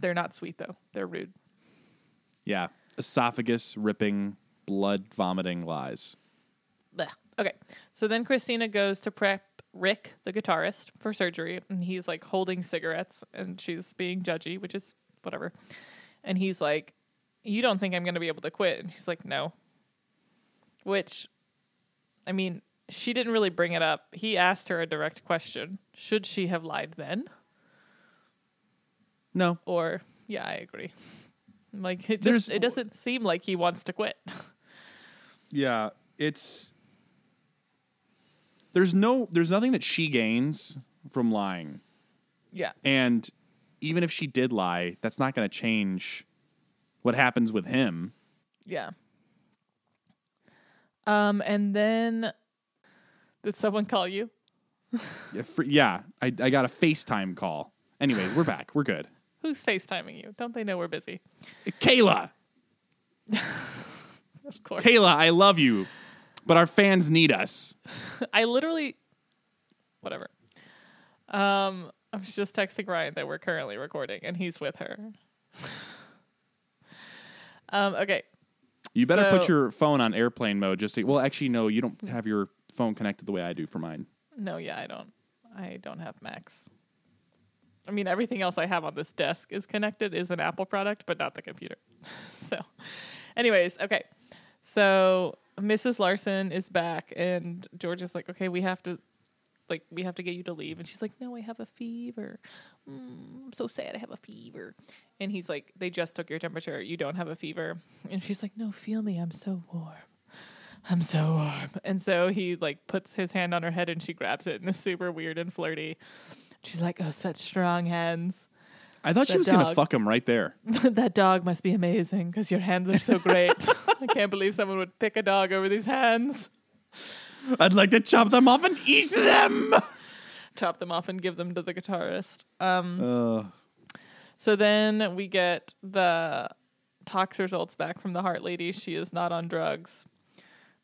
They're not sweet though. They're rude. Yeah, esophagus ripping, blood vomiting lies. bleh. okay. So then Cristina goes to prep Rick, the guitarist, for surgery, and he's like holding cigarettes, and she's being judgy, which is whatever. And he's like, "You don't think I'm going to be able to quit?" And she's like, "No." Which, I mean, she didn't really bring it up. He asked her a direct question: Should she have lied then? No. Or yeah, I agree. Like it There's- just it doesn't seem like he wants to quit. Yeah, it's there's no there's nothing that she gains from lying. yeah. And even if she did lie, that's not going to change what happens with him. Yeah. Um, and then did someone call you? Yeah, yeah, I, I got a FaceTime call. Anyways, we're back. We're good. Who's FaceTiming you? Don't they know we're busy? Kayla, Of course. Kayla, I love you, but our fans need us. I literally whatever. Um, I was just texting Ryan that we're currently recording and he's with her. um, okay. You better put your phone on airplane mode. Just to, well, actually, no, you don't have your phone connected the way I do for mine. No, yeah, I don't. I don't have Macs. I mean, everything else I have on this desk is connected, is an Apple product, but not the computer. so, anyways, okay. So Mrs. Larson is back, and George is like, "Okay, we have to, like, we have to get you to leave." And she's like, "No, I have a fever. Mm, I'm so sad. I have a fever." And he's like, "They just took your temperature. You don't have a fever." And she's like, "No, feel me. I'm so warm." I'm so warm. And so he like puts his hand on her head and she grabs it and is super weird and flirty. She's like, Oh, such strong hands. I thought she That was going to dog. fuck him right there. that dog must be amazing because your hands are so great. I can't believe someone would pick a dog over these hands. I'd like to chop them off and eat them. Chop them off and give them to the guitarist. Um, Uh, so then we get the tox results back from the heart lady. She is not on drugs.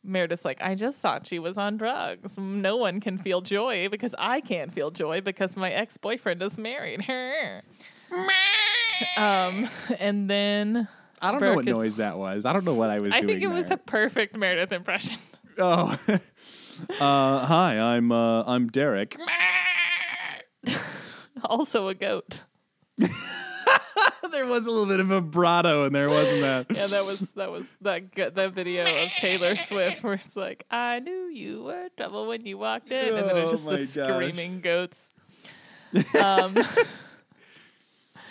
Meredith's like, I just thought she was on drugs. No one can feel joy because I can't feel joy because my ex boyfriend is married. um, and then I don't know Burke what is- noise that was. I don't know what I was I doing. think it was a perfect Meredith impression. Oh. uh, hi, I'm uh, I'm Derek. also a goat. There was a little bit of vibrato in there, wasn't that? Yeah, that was that was that go- that video of Taylor Swift where it's like, "I knew you were trouble when you walked in," and then Oh it's just my the gosh. screaming goats. Um,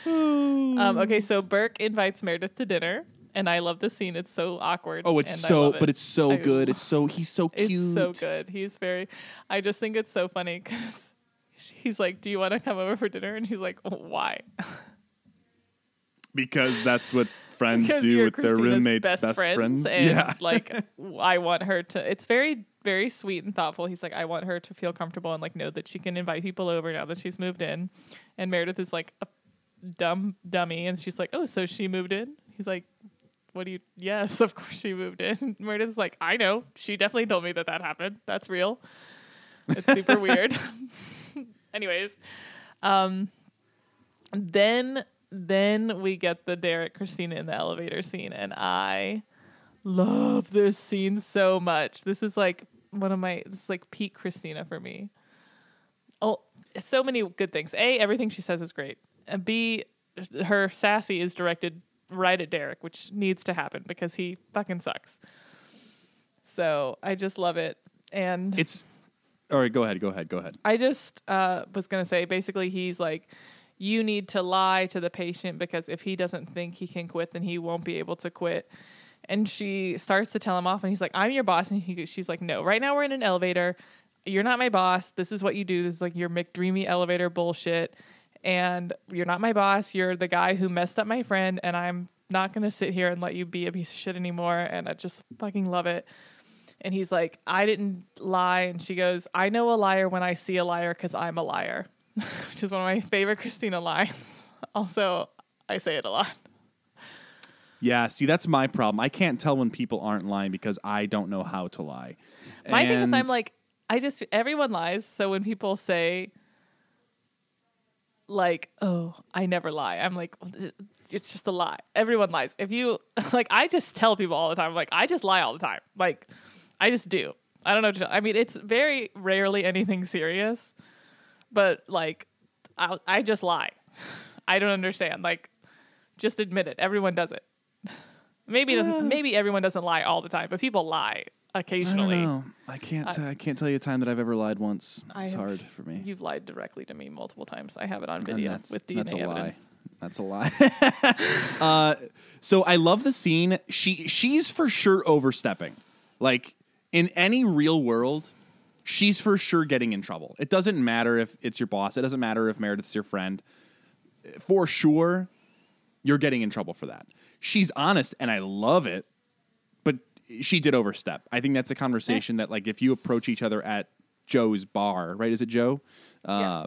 um, okay, so Burke invites Meredith to dinner, and I love the scene. It's so awkward. Oh, it's and I so, love it. but it's so I- good. It's so he's so It's cute. so good. He's very. I just think it's so funny because he's like, "Do you want to come over for dinner?" And she's like, oh, "Why?" Because that's what friends because do with their roommates' best, best, friends, and yeah, like I want her to. It's very very sweet and thoughtful. He's like, I want her to feel comfortable and like know that she can invite people over now that she's moved in. And Meredith is like a dumb dummy, and she's like, Oh, so she moved in? He's like. What do you? Yes, of course she moved in. Meredith's like, I know. She definitely told me that that happened. That's real. It's super weird. Anyways, um, then then we get the Derek Cristina in the elevator scene, and I love this scene so much. This is like one of my this is like peak Cristina for me. Oh, so many good things. A, everything she says is great. And B, her sassy is directed right at Derek, which needs to happen because he fucking sucks. So I just love it. And it's. All right, go ahead. Go ahead. Go ahead. I just uh, was gonna say basically he's like, you need to lie to the patient because if he doesn't think he can quit, then he won't be able to quit. And she starts to tell him off, and he's like, "I'm your boss," and he, she's like, "No, right now we're in an elevator. You're not my boss. This is what you do. This is like your McDreamy elevator bullshit." And you're not my boss. You're the guy who messed up my friend, and I'm not gonna sit here and let you be a piece of shit anymore. And I just fucking love it. And he's like, I didn't lie. And she goes, I know a liar when I see a liar because I'm a liar, which is one of my favorite Cristina lines. also, I say it a lot. Yeah, see, that's my problem. I can't tell when people aren't lying because I don't know how to lie. My thing is, I'm like, I just, everyone lies. So when people say, like, oh, I never lie, I'm like, it's just a lie. Everyone lies. If you, like, I just tell people all the time, like, I just lie all the time. Like, I just do. I don't know. what to tell- I mean, it's very rarely anything serious, but like, I I just lie. I don't understand. Like, just admit it. Everyone does it. Maybe it doesn't, maybe everyone doesn't lie all the time, but people lie I occasionally. don't know. I can't. I, I can't tell you a time that I've ever lied once. I it's have- hard for me. You've lied directly to me multiple times. I have it on video that's, with DNA that's a evidence. lie. That's a lie. uh, so I love the scene. She she's for sure overstepping. Like in any real world, she's for sure getting in trouble. It doesn't matter if it's your boss. It doesn't matter if Meredith's your friend. For sure, you're getting in trouble for that. She's honest, and I love it. But she did overstep. I think that's a conversation that, like, if you approach each other at Joe's bar, right? Is it Joe? Uh, Yeah.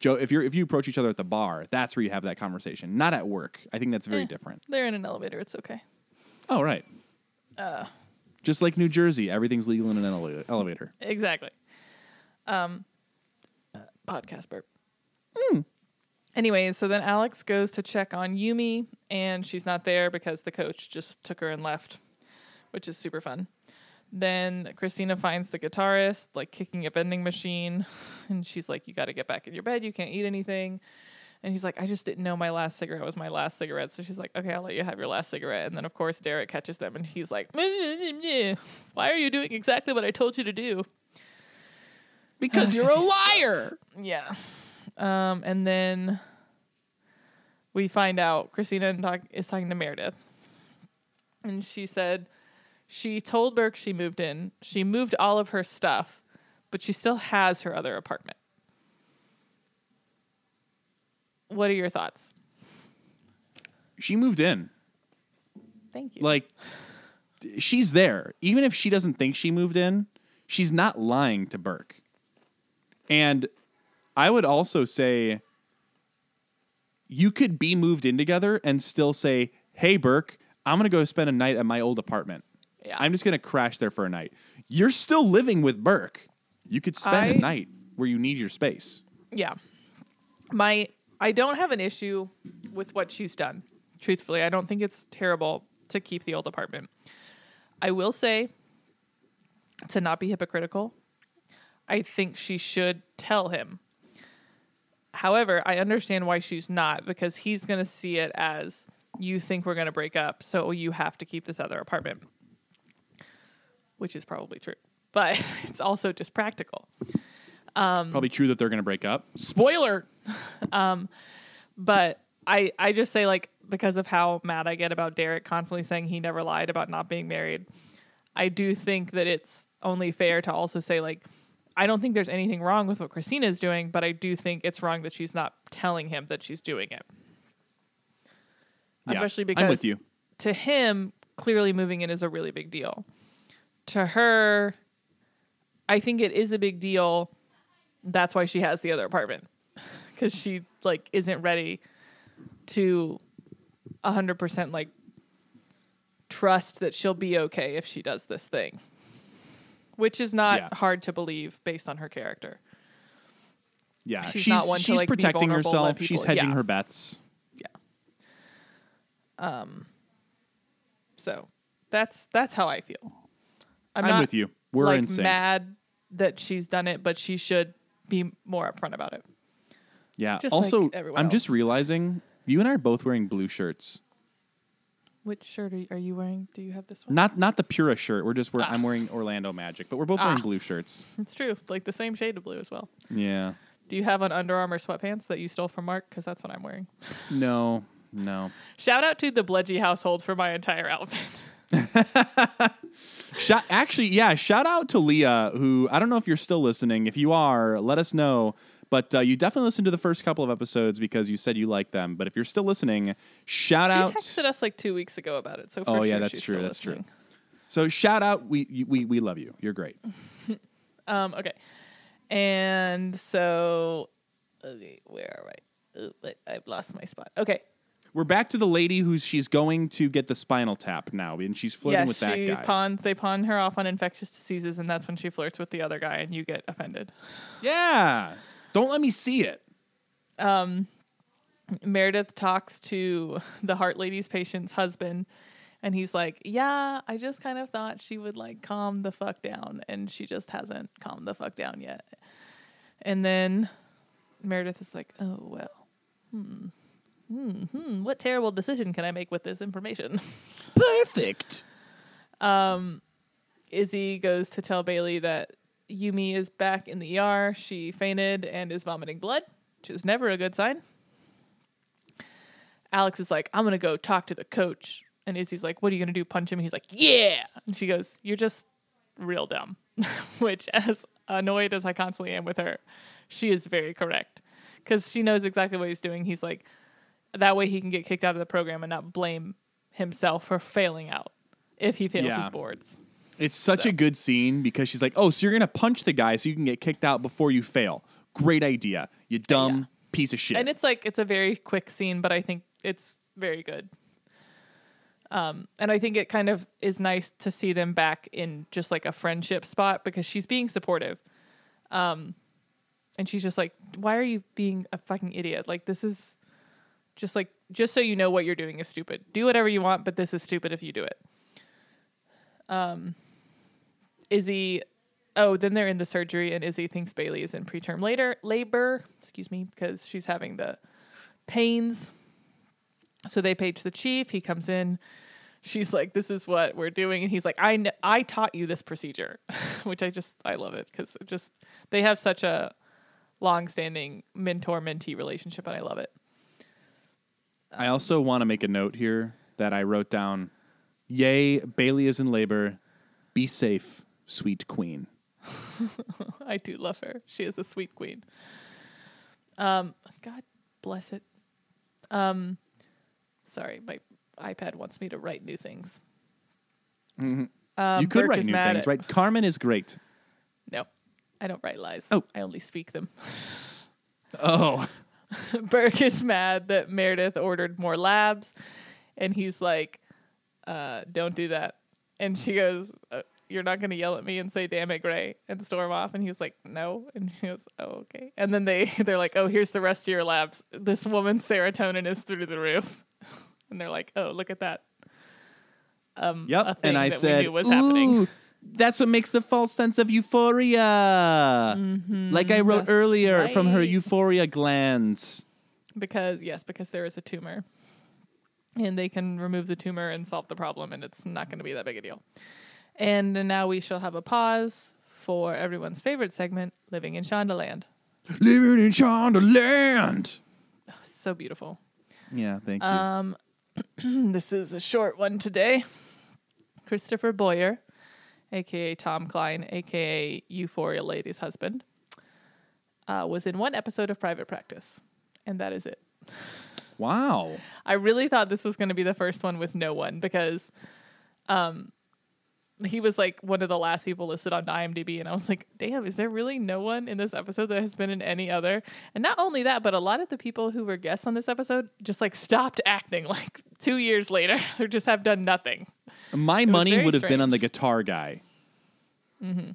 Joe, if you're if you approach each other at the bar, that's where you have that conversation, not at work. I think that's very Eh. different. They're in an elevator. It's okay. Oh, right. Uh. Just like New Jersey, everything's legal in an ele- elevator. Exactly. Um, podcast burp. Hmm. Anyways, so then Alex goes to check on Yumi, and she's not there because the coach just took her and left, which is super fun. Then Christina finds the guitarist, like kicking a vending machine, and she's like, You got to get back in your bed. You can't eat anything. And he's like, I just didn't know my last cigarette was my last cigarette. So she's like, Okay, I'll let you have your last cigarette. And then, of course, Derek catches them, and he's like, Why are you doing exactly what I told you to do? Because you're a liar. Yeah. Um, and then we find out Cristina is talking to Meredith. And she said she told Burke she moved in. She moved all of her stuff, but she still has her other apartment. What are your thoughts? She moved in. Thank you. Like, she's there. Even if she doesn't think she moved in, she's not lying to Burke. And I would also say you could be moved in together and still say, hey, Burke, I'm going to go spend a night at my old apartment. Yeah. I'm just going to crash there for a night. You're still living with Burke. You could spend I- a night where you need your space. Yeah. My I don't have an issue with what she's done. Truthfully, I don't think it's terrible to keep the old apartment. I will say to not be hypocritical, I think she should tell him. However, I understand why she's not because he's going to see it as you think we're going to break up, so you have to keep this other apartment. Which is probably true. But it's also just practical. Um, Probably true that they're going to break up. Spoiler. Um, but I I just say like because of how mad I get about Derek constantly saying he never lied about not being married. I do think that it's only fair to also say like I don't think there's anything wrong with what Cristina is doing, but I do think it's wrong that she's not telling him that she's doing it. Yeah, Especially I'm because with you. to him, clearly moving in is a really big deal. To her, I think it is a big deal. That's why she has the other apartment because she like isn't ready to hundred percent like trust that she'll be okay if she does this thing, which is not Yeah. hard to believe based on her character. Yeah, She's she's not one to, like, protecting herself. She's hedging yeah. her bets. Yeah. Um. So that's that's how I feel. I'm, I'm not with you. We're like in sync. mad that she's done it, but she should be more upfront about it. Yeah. Just also, everyone I'm just realizing you and I are both wearing blue shirts. Which shirt are you, are you wearing? Do you have this one? Not not the Pura shirt. We're just we're, Ah. I'm wearing Orlando Magic, but we're both wearing Ah. blue shirts. It's true, like the same shade of blue as well. Yeah. Do you have on Under Armour sweatpants that you stole from Mark? Because that's what I'm wearing. No. No. Shout out to the Bludgy household for my entire outfit. Shout, actually, yeah. Shout out to Leah, who I don't know if you're still listening. If you are, let us know. But uh, you definitely listened to the first couple of episodes because you said you liked them. But if you're still listening, shout she out. She texted us like two weeks ago about it. So for Oh, sure yeah, that's true, that's true. So shout out. We we we love you. You're great. Um, okay. And so, okay, where are I? I've lost my spot. Okay. We're back to the lady who's she's going to get the spinal tap now, and she's flirting yes, with that she guy. pawns. They pawn her off on infectious diseases, and that's when she flirts with the other guy, and you get offended. yeah. Don't let me see it. Meredith talks to the Heart Lady's patient's husband, And he's like, Yeah, I just kind of thought she would like calm the fuck down. And she just hasn't calmed the fuck down yet. And then Meredith is like, Oh, well. Hmm. Hmm. hmm. What terrible decision can I make with this information? Perfect. Izzie goes to tell Bailey that Yumi is back in the ER. She fainted and is vomiting blood, which is never a good sign. Alex is like, I'm going to go talk to the coach. And Izzie's like, What are you going to do? Punch him? He's like, Yeah. And she goes, You're just real dumb. which, as annoyed as I constantly am with her, she is very correct because she knows exactly what he's doing. He's like, That way he can get kicked out of the program and not blame himself for failing out if he fails Yeah. his boards. It's such So- a good scene because she's like, "Oh, so you're gonna punch the guy so you can get kicked out before you fail? Great idea, you dumb piece of shit." and it's like it's a very quick scene but i think it's very good um and i think it kind of is nice to see them back in just like a friendship spot because she's being supportive um and she's just like why are you being a fucking idiot like this is just like just so you know what you're doing is stupid. Do whatever you want but this is stupid if you do it. Um izzie oh then they're in the surgery and izzie thinks bailey is in preterm later labor excuse me because she's having the pains. So they page the chief he comes in. She's like this is what we're doing and he's like i kn- i taught you this procedure which i just i love it because just they have such a long-standing mentor mentee relationship and i love it I also want to make a note here that I wrote down. Yay, Bailey is in labor. Be safe, sweet queen. I do love her. She is a sweet queen. Um, God bless it. Um, sorry, my iPad wants me to write new things. Um, you could Burke write new things, right? Carmen is great. No, I don't write lies. Oh. I only speak them. Oh, Burke is mad that Meredith ordered more labs, and he's like, uh, "Don't do that." And she goes, uh, "You're not going to yell at me and say damn it, Grey," and storm off. And he was like, "No." And she goes, "Oh, okay." And then they they're like, "Oh, here's the rest of your labs. This woman's serotonin is through the roof." And they're like, "Oh, look at that." Um, yep. And I said, Ooh, happening. That's what makes the false sense of euphoria. like I wrote that's earlier from her euphoria glands. because yes, because there is a tumor, and they can remove the tumor and solve the problem, and it's not going to be that big a deal. And now we shall have a pause for everyone's favorite segment, "Living in Shondaland." Living in Shondaland. So beautiful. Yeah, thank you. Um, this is a short one today. Christopher Boyer, aka Tom Klein, aka Euphoria Lady's husband, uh, was in one episode of Private Practice, and that is it. wow. I really thought this was going to be the first one with no one because um he was like one of the last people listed on IMDb and I was like, "Damn, is there really no one in this episode that has been in any other?" And not only that, but a lot of the people who were guests on this episode just like stopped acting like 2 years later. or just have done nothing. My money would have been on the guitar guy. Mm-hmm.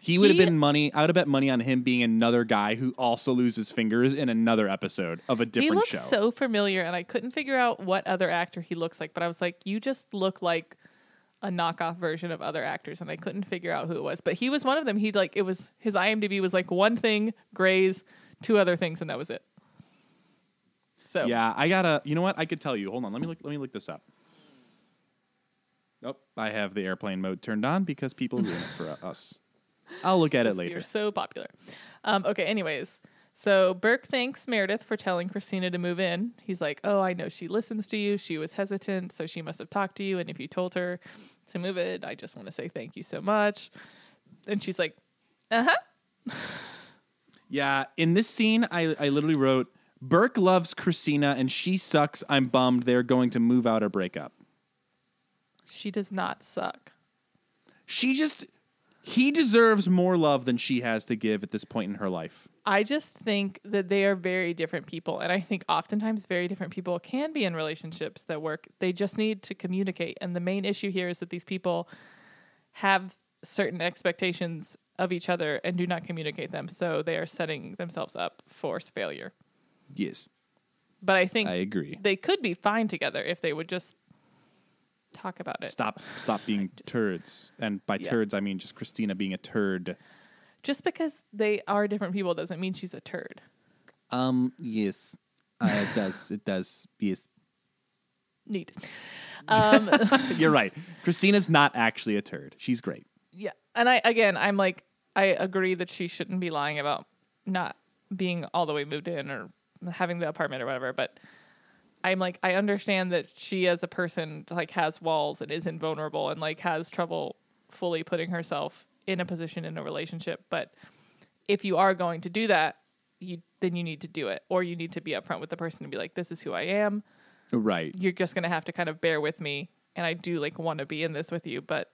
He would have been money. I would have bet money on him being another guy who also loses fingers in another episode of a different he looks show. so familiar and I couldn't figure out what other actor he looks like, but I was like, "You just look like a knockoff version of other actors and I couldn't figure out who it was. But he was one of them. He like it was his IMDb was like one thing, Grey's, two other things, and that was it. So Yeah, I gotta. You know what? I could tell you. Hold on. Let me look. Let me look this up. Nope. I have the airplane mode turned on because people ruin it for us. I'll look at it later. You're so popular. Um, okay, anyways. So Burke thanks Meredith for telling Cristina to move in. He's like, Oh, I know she listens to you. She was hesitant, so she must have talked to you. And if you told her to move it, I just want to say thank you so much. And she's like, Uh huh. Yeah, in this scene, I, I literally wrote Burke loves Cristina and she sucks. I'm bummed they're going to move out or break up. She does not suck. She just he deserves more love than she has to give at this point in her life. I just think that they are very different people. And I think oftentimes very different people can be in relationships that work. They just need to communicate. And the main issue here is that these people have certain expectations of each other and do not communicate them. So they are setting themselves up for failure. Yes, But I think I agree. they could be fine together if they would just talk about it. Stop stop being turds. And by Yeah. turds I mean just Cristina being a turd. Just because they are different people doesn't mean she's a turd. Um yes. Uh, it does. It does. Yes. Neat. Um, You're right. Cristina's not actually a turd. She's great. yeah, and I again, I'm like, I agree that she shouldn't be lying about not being all the way moved in or having the apartment or whatever. But I'm like, I understand that she as a person like has walls and is invulnerable and like has trouble fully putting herself in a position in a relationship. But if you are going to do that, you then you need to do it, or you need to be upfront with the person and be like, this is who I am. Right. you're just gonna have to kind of bear with me and i do like want to be in this with you but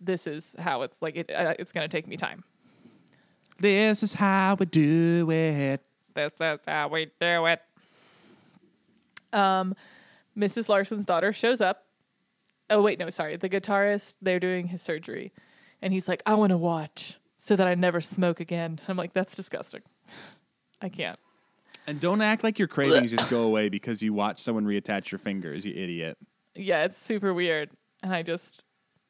this is how it's like it, uh, it's gonna take me time This is how we do it. this is how we do it um mrs larson's daughter shows up oh wait no sorry the guitarist they're doing his surgery and he's like i want to watch so that i never smoke again i'm like that's disgusting i can't And don't act like your cravings just go away because you watch someone reattach your fingers, you idiot. yeah, it's super weird. And I just,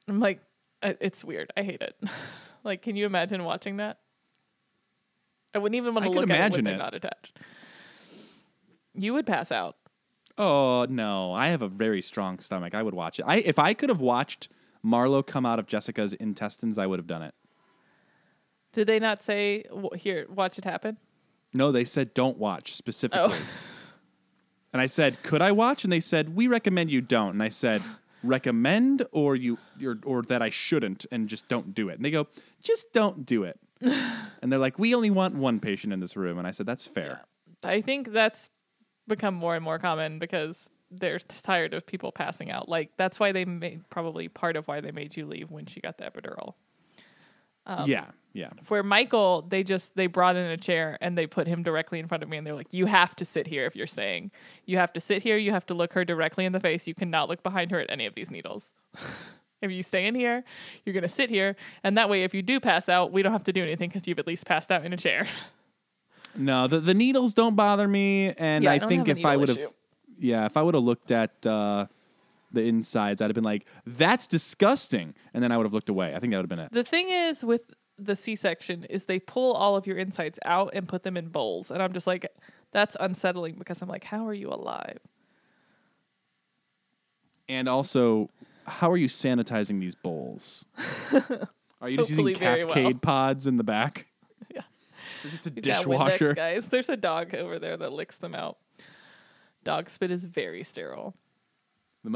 I'm like, it's weird. I hate it. like, can you imagine watching that? I wouldn't even want to look at it it. it not attached. You would pass out. Oh no, I have a very strong stomach. I would watch it. I if I could have watched Marlo come out of Jessica's intestines, I would have done it. Did they not say "W- here? Watch it happen. No, they said don't watch specifically. Oh. And I said, "Could I watch?" And they said, "We recommend you don't." And I said, "Recommend or you or, or that I shouldn't and just don't do it." And they go, "Just don't do it." and they're like, "We only want one patient in this room." And I said, "That's fair." I think that's become more and more common because they're tired of people passing out. Like that's why they made probably part of why they made you leave when she got the epidural. Um, yeah, yeah. where Michael, they just they brought in a chair and they put him directly in front of me and they're like, "You have to sit here if you're saying. You have to sit here. You have to look her directly in the face. You cannot look behind her at any of these needles. if you stay in here, you're gonna sit here, and that way, if you do pass out, we don't have to do anything because you've at least passed out in a chair. No, the the needles don't bother me, and Yeah, I I don't think have a if I needle would have, issue. yeah, if I would have looked at uh, the insides, I'd have been like, "That's disgusting," and then I would have looked away. I think that would have been it. the thing is with the C-section is they pull all of your insides out and put them in bowls, and I'm just like, that's unsettling because I'm like, how are you alive? And also, how are you sanitizing these bowls? Are you just using Hopefully very well. Cascade pods in the back? Yeah. It's just a Yeah, Windex, dishwasher. guys. There's a dog over there that licks them out. Dog spit is very sterile.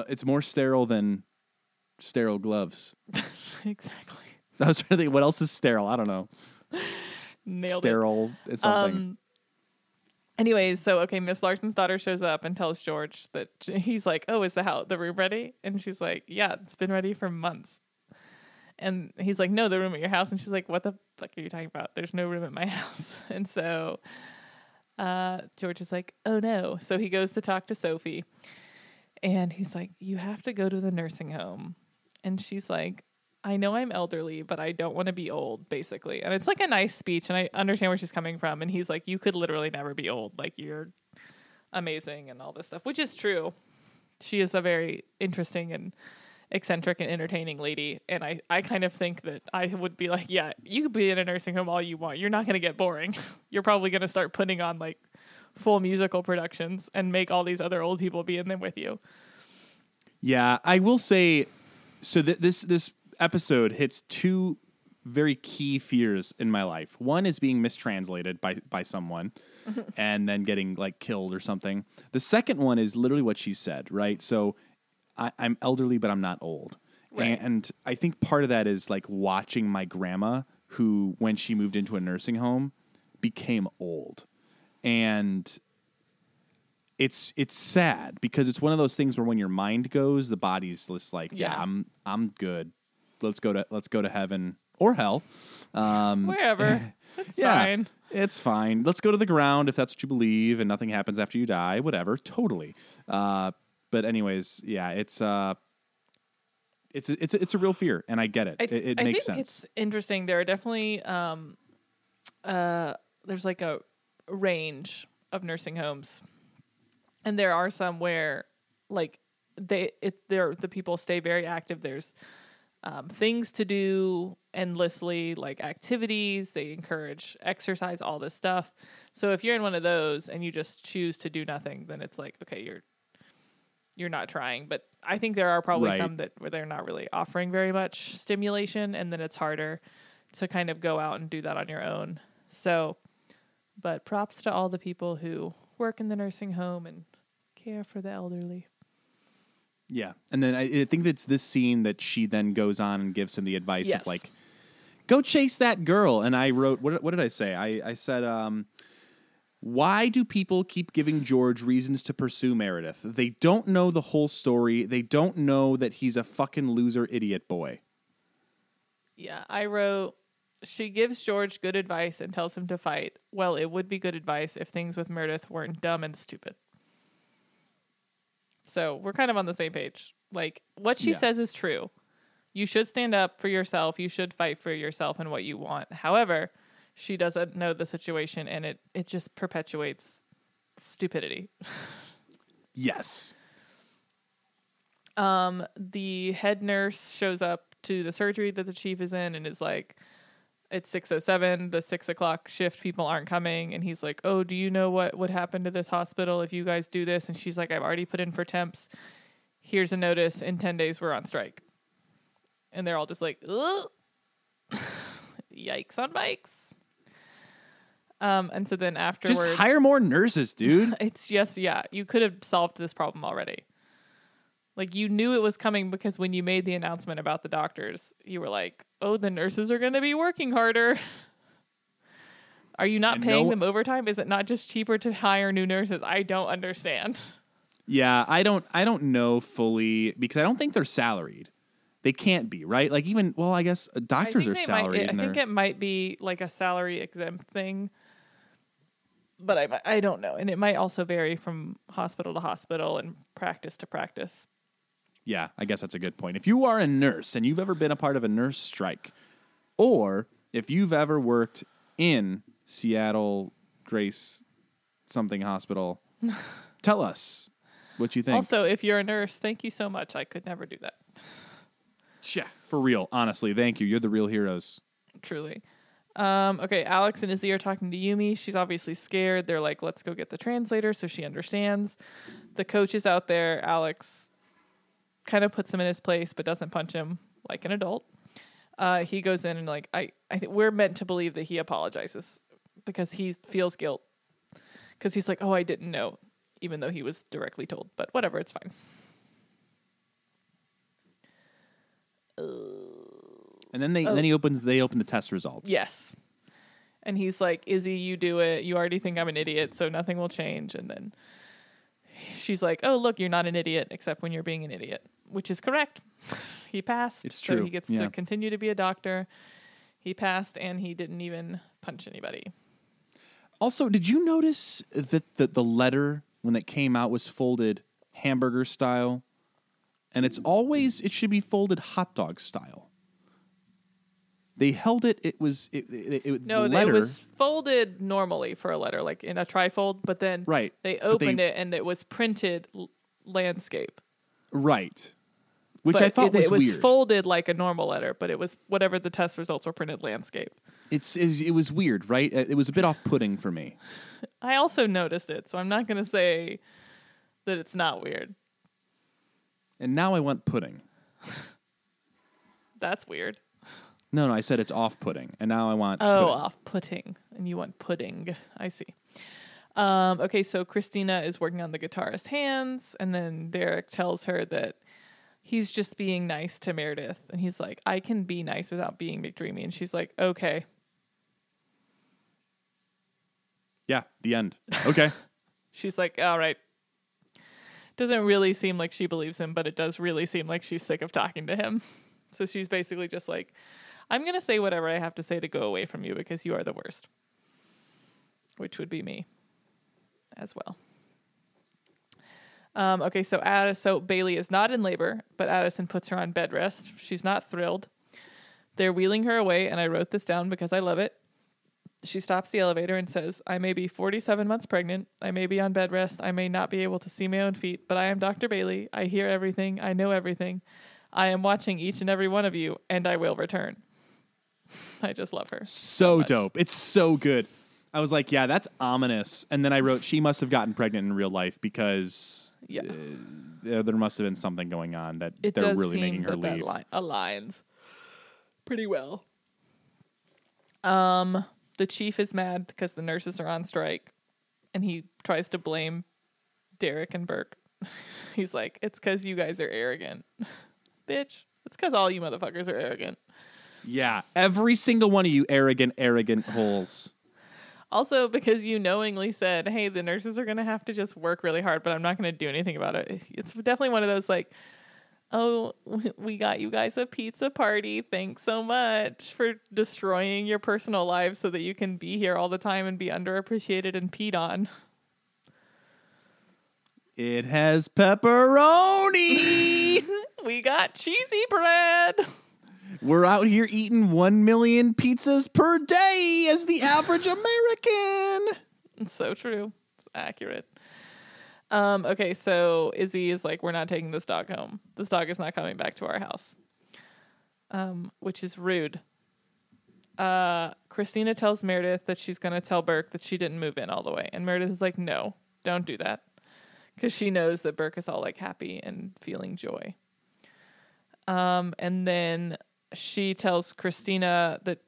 It's more sterile than sterile gloves. exactly. I was trying to think, what else is sterile? I don't know. Nailed sterile. It's it. something. Um, anyways, so okay, Miss Larson's daughter shows up and tells George that he's like, "Oh, is the house the room ready?" And she's like, "Yeah, it's been ready for months." And he's like, "No, the room at your house." And she's like, "What the fuck are you talking about? There's no room at my house." And so uh, George is like, "Oh no!" So he goes to talk to Sophie, and he's like, "You have to go to the nursing home." And she's like, I know I'm elderly, but I don't want to be old, basically. And it's like a nice speech, and I understand where she's coming from. And he's like, You could literally never be old. Like, you're amazing and all this stuff, which is true. She is a very interesting and eccentric and entertaining lady. And I, I kind of think that I would be like, Yeah, you could be in a nursing home all you want. You're not going to get boring. You're probably going to start putting on like full musical productions and make all these other old people be in them with you. Yeah, I will say. So th- this this episode hits two very key fears in my life. One is being mistranslated by by someone, and then getting like killed or something. The second one is literally what she said. Right. So I, I'm elderly, but I'm not old. Right. And I think part of that is like watching my grandma, who when she moved into a nursing home, became old, and it's it's sad because it's one of those things where when your mind goes, the body's just like, yeah, Yeah. I'm I'm good. Let's go to let's go to heaven or hell. Um, Wherever. It's yeah, fine. it's fine. Let's go to the ground if that's what you believe, and nothing happens after you die. Whatever, totally. Uh, but anyways, yeah, it's uh, it's a, it's it's a real fear, and I get it. I, it it I makes think sense. it's interesting. There are definitely um, uh, there's like a range of nursing homes, and there are some where like they it they're the people stay very active. There's um, things to do endlessly, like activities. They encourage exercise, all this stuff. So if you're in one of those and you just choose to do nothing, then it's like okay, you're you're not trying. But I think there are probably Right. some that where they're not really offering very much stimulation, and then it's harder to kind of go out and do that on your own. So, but props to all the people who work in the nursing home and care for the elderly. Yeah, and then I, I think it's this scene that she then goes on and gives him the advice Yes. of like, "Go chase that girl." And I wrote, what, what did I say? I, I said, um, "Why do people keep giving George reasons to pursue Meredith? They don't know the whole story. They don't know that he's a fucking loser, idiot boy." Yeah, I wrote. She gives George good advice and tells him to fight. Well, it would be good advice if things with Meredith weren't dumb and stupid. So we're kind of on the same page. Like what she Yeah. says is true. You should stand up for yourself. You should fight for yourself and what you want. However, she doesn't know the situation and it, it just perpetuates stupidity. Yes. Um, the head nurse shows up to the surgery that the chief is in and is like, it's 607, the six o'clock shift, people aren't coming. And he's like, oh, do you know what would happen to this hospital if you guys do this? And she's like, I've already put in for temps. Here's a notice. In 10 days, we're on strike. And they're all just like. Yikes on bikes. Um, and so then afterwards, Just hire more nurses, dude. it's just yeah, you could have solved this problem already. Like you knew it was coming because when you made the announcement about the doctors, you were like, "Oh, the nurses are going to be working harder." Are you not And paying no- them overtime? Is it not just cheaper to hire new nurses? I don't understand. Yeah, I don't I don't know fully because I don't think they're salaried. They can't be, right? Like even well, I guess uh, doctors I are think they might- salaried. I and think they're- it might be like a salary exempt thing, but I I don't know, and it might also vary from hospital to hospital and practice to practice. Yeah, I guess that's a good point. If you are a nurse and you've ever been a part of a nurse strike, or if you've ever worked in Seattle Grace something hospital, tell us what you think. Also, if you're a nurse, thank you so much. I could never do that. yeah, for real. Honestly, thank you. You're the real heroes. truly. Um, okay, Alex and Izzie are talking to Yumi. She's obviously scared. They're like, let's go get the translator so she understands. The coach is out there. Alex kind of puts him in his place but doesn't punch him like an adult. Uh, he goes in and like I, I think we're meant to believe that he apologizes because he feels guilt because he's like, oh, I didn't know, even though he was directly told. But whatever, it's fine. And then they Oh. then he oh. opens they open the test results. Yes. And he's like, Izzie, you do it. You already think I'm an idiot, so nothing will change. And then she's like, Oh, look, you're not an idiot, except when you're being an idiot, which is correct. he passed. It's so he gets yeah. to continue to be a doctor. He passed and he didn't even punch anybody. Also, did you notice that the, the letter when it came out was folded hamburger style? And it's always it should be folded hot dog style. They held it. It was it. it, it No, the it was folded normally for a letter, like in a trifold, but then Right, they but they- opened it and it was printed l- landscape. right, which But I thought it, was, it was weird. folded like a normal letter, but it was whatever the test results were printed landscape. it's, it's it was weird, right? Uh, It was a bit off putting for me. I also noticed it, so I'm not going to say that it's not weird. And now I want pudding. That's weird. No, no, I said it's off putting, and now I want. Oh, pudding. off putting, and you want pudding. I see. Um, okay, so Cristina is working on the guitarist's hands, and then Derek tells her that he's just being nice to Meredith, and he's like, "I can be nice without being McDreamy," and she's like, "Okay." yeah, the end. Okay. She's like, "All right." Doesn't really seem like she believes him, but it does really seem like she's sick of talking to him. So she's basically just like, I'm going to say whatever I have to say to go away from you because you are the worst. Which would be me as well. Um, okay, so Addis, so Bailey is not in labor, but Addison puts her on bed rest. She's not thrilled. They're wheeling her away, and I wrote this down because I love it. she stops the elevator and says, I may be 47 months pregnant. I may be on bed rest. I may not be able to see my own feet, but I am Dr. Bailey. I hear everything. I know everything. I am watching each and every one of you, and I will return. I just love her. So much. dope. It's so good. I was like, yeah, that's ominous. And then I wrote, she must have gotten pregnant in real life because Yeah. uh, there must have been something going on that it they're really making her leave. li- aligns pretty well. Um, the chief is mad because the nurses are on strike, and he tries to blame Derek and Burke. He's like, "It's because you guys are arrogant, bitch. It's because all you motherfuckers are arrogant." Yeah, every single one of you arrogant, arrogant holes. Also, because you knowingly said, "Hey, the nurses are gonna have to just work really hard, but I'm not gonna do anything about it." It's definitely one of those like, "Oh, we got you guys a pizza party. Thanks so much for destroying your personal lives so that you can be here all the time and be underappreciated and peed on." It has pepperoni. We got cheesy bread. We're out here eating one million pizzas per day as the average American. It's so true. It's accurate. Um, okay, so Izzie is like, we're not taking this dog home. This dog is not coming back to our house. Um, which is rude. Uh, Cristina tells Meredith that she's gonna tell Burke that she didn't move in all the way. And Meredith is like, no, don't do that. Because she knows that Burke is all like happy and feeling joy. Um, and then she tells Cristina that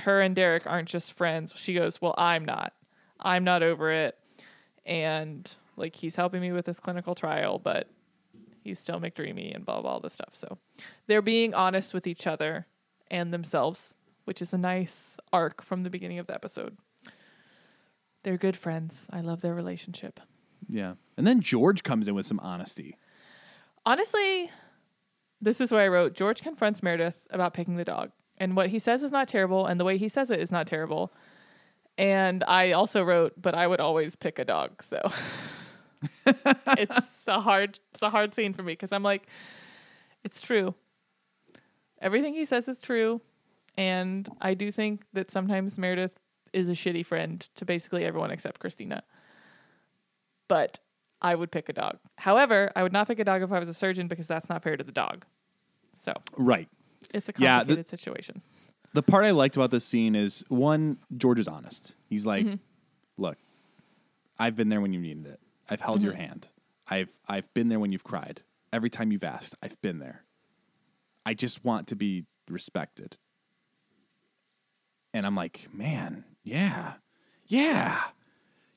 her and Derek aren't just friends. She goes, Well, I'm not. I'm not over it. And like he's helping me with this clinical trial, but he's still McDreamy and blah blah all this stuff. So they're being honest with each other and themselves, which is a nice arc from the beginning of the episode. They're good friends. I love their relationship. Yeah. And then George comes in with some honesty. Honestly, this is where I wrote George confronts Meredith about picking the dog. And what he says is not terrible, and the way he says it is not terrible. And I also wrote, but I would always pick a dog. So it's a hard it's a hard scene for me because I'm like, it's true. Everything he says is true. And I do think that sometimes Meredith is a shitty friend to basically everyone except Cristina. But I would pick a dog. However, I would not pick a dog if I was a surgeon because that's not fair to the dog. So Right. it's a Yeah, the- complicated situation. The part I liked about this scene is one, George is honest. He's like, mm-hmm. look, I've been there when you needed it. I've held your mm-hmm. hand. I've I've been there when you've cried. Every time you've asked, I've been there. I just want to be respected. And I'm like, man, yeah. Yeah.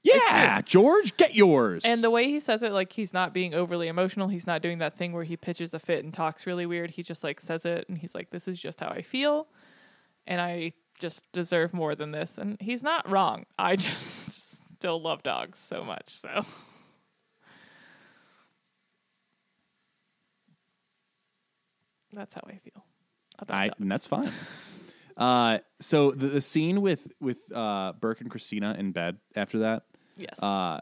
Yeah, George, get yours. And the way he says it, like he's not being overly emotional. He's not doing that thing where he pitches a fit and talks really weird. He just like says it and he's like, This is just how I feel. And I just deserve more than this. And he's not wrong. I just still love dogs so much. So that's how I feel. About I, and that's fine. Uh, so the, the scene with with uh, Burke and Cristina in bed after that. Yes. Uh,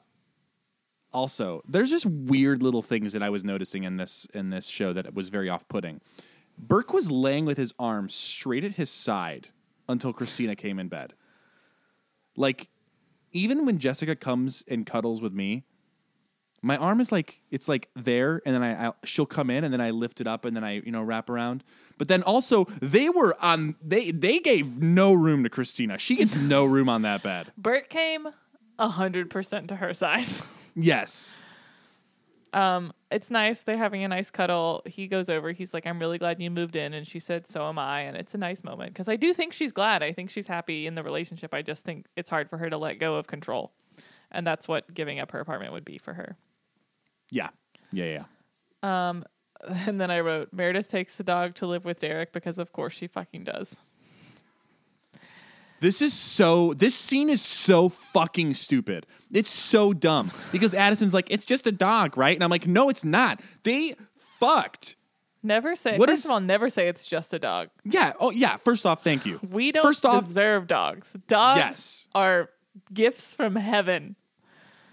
also, there's just weird little things that I was noticing in this in this show that was very off putting. Burke was laying with his arms straight at his side until Cristina came in bed. Like, even when Jessica comes and cuddles with me, my arm is like it's like there, and then I, I she'll come in, and then I lift it up, and then I you know wrap around. But then also they were on they they gave no room to Cristina. She gets no room on that bed. Bert came hundred percent to her side. Yes. um, it's nice. They're having a nice cuddle. He goes over. He's like, "I'm really glad you moved in," and she said, "So am I." And it's a nice moment because I do think she's glad. I think she's happy in the relationship. I just think it's hard for her to let go of control, and that's what giving up her apartment would be for her. Yeah. Yeah. Yeah. Um, And then I wrote, Meredith takes the dog to live with Derek because, of course, she fucking does. This is so. This scene is so fucking stupid. It's so dumb because Addison's like, it's just a dog, right? And I'm like, no, it's not. They fucked. Never say. What first is- of all, never say it's just a dog. Yeah. Oh, yeah. First off, thank you. We don't First off, deserve dogs. Dogs Yes. are gifts from heaven.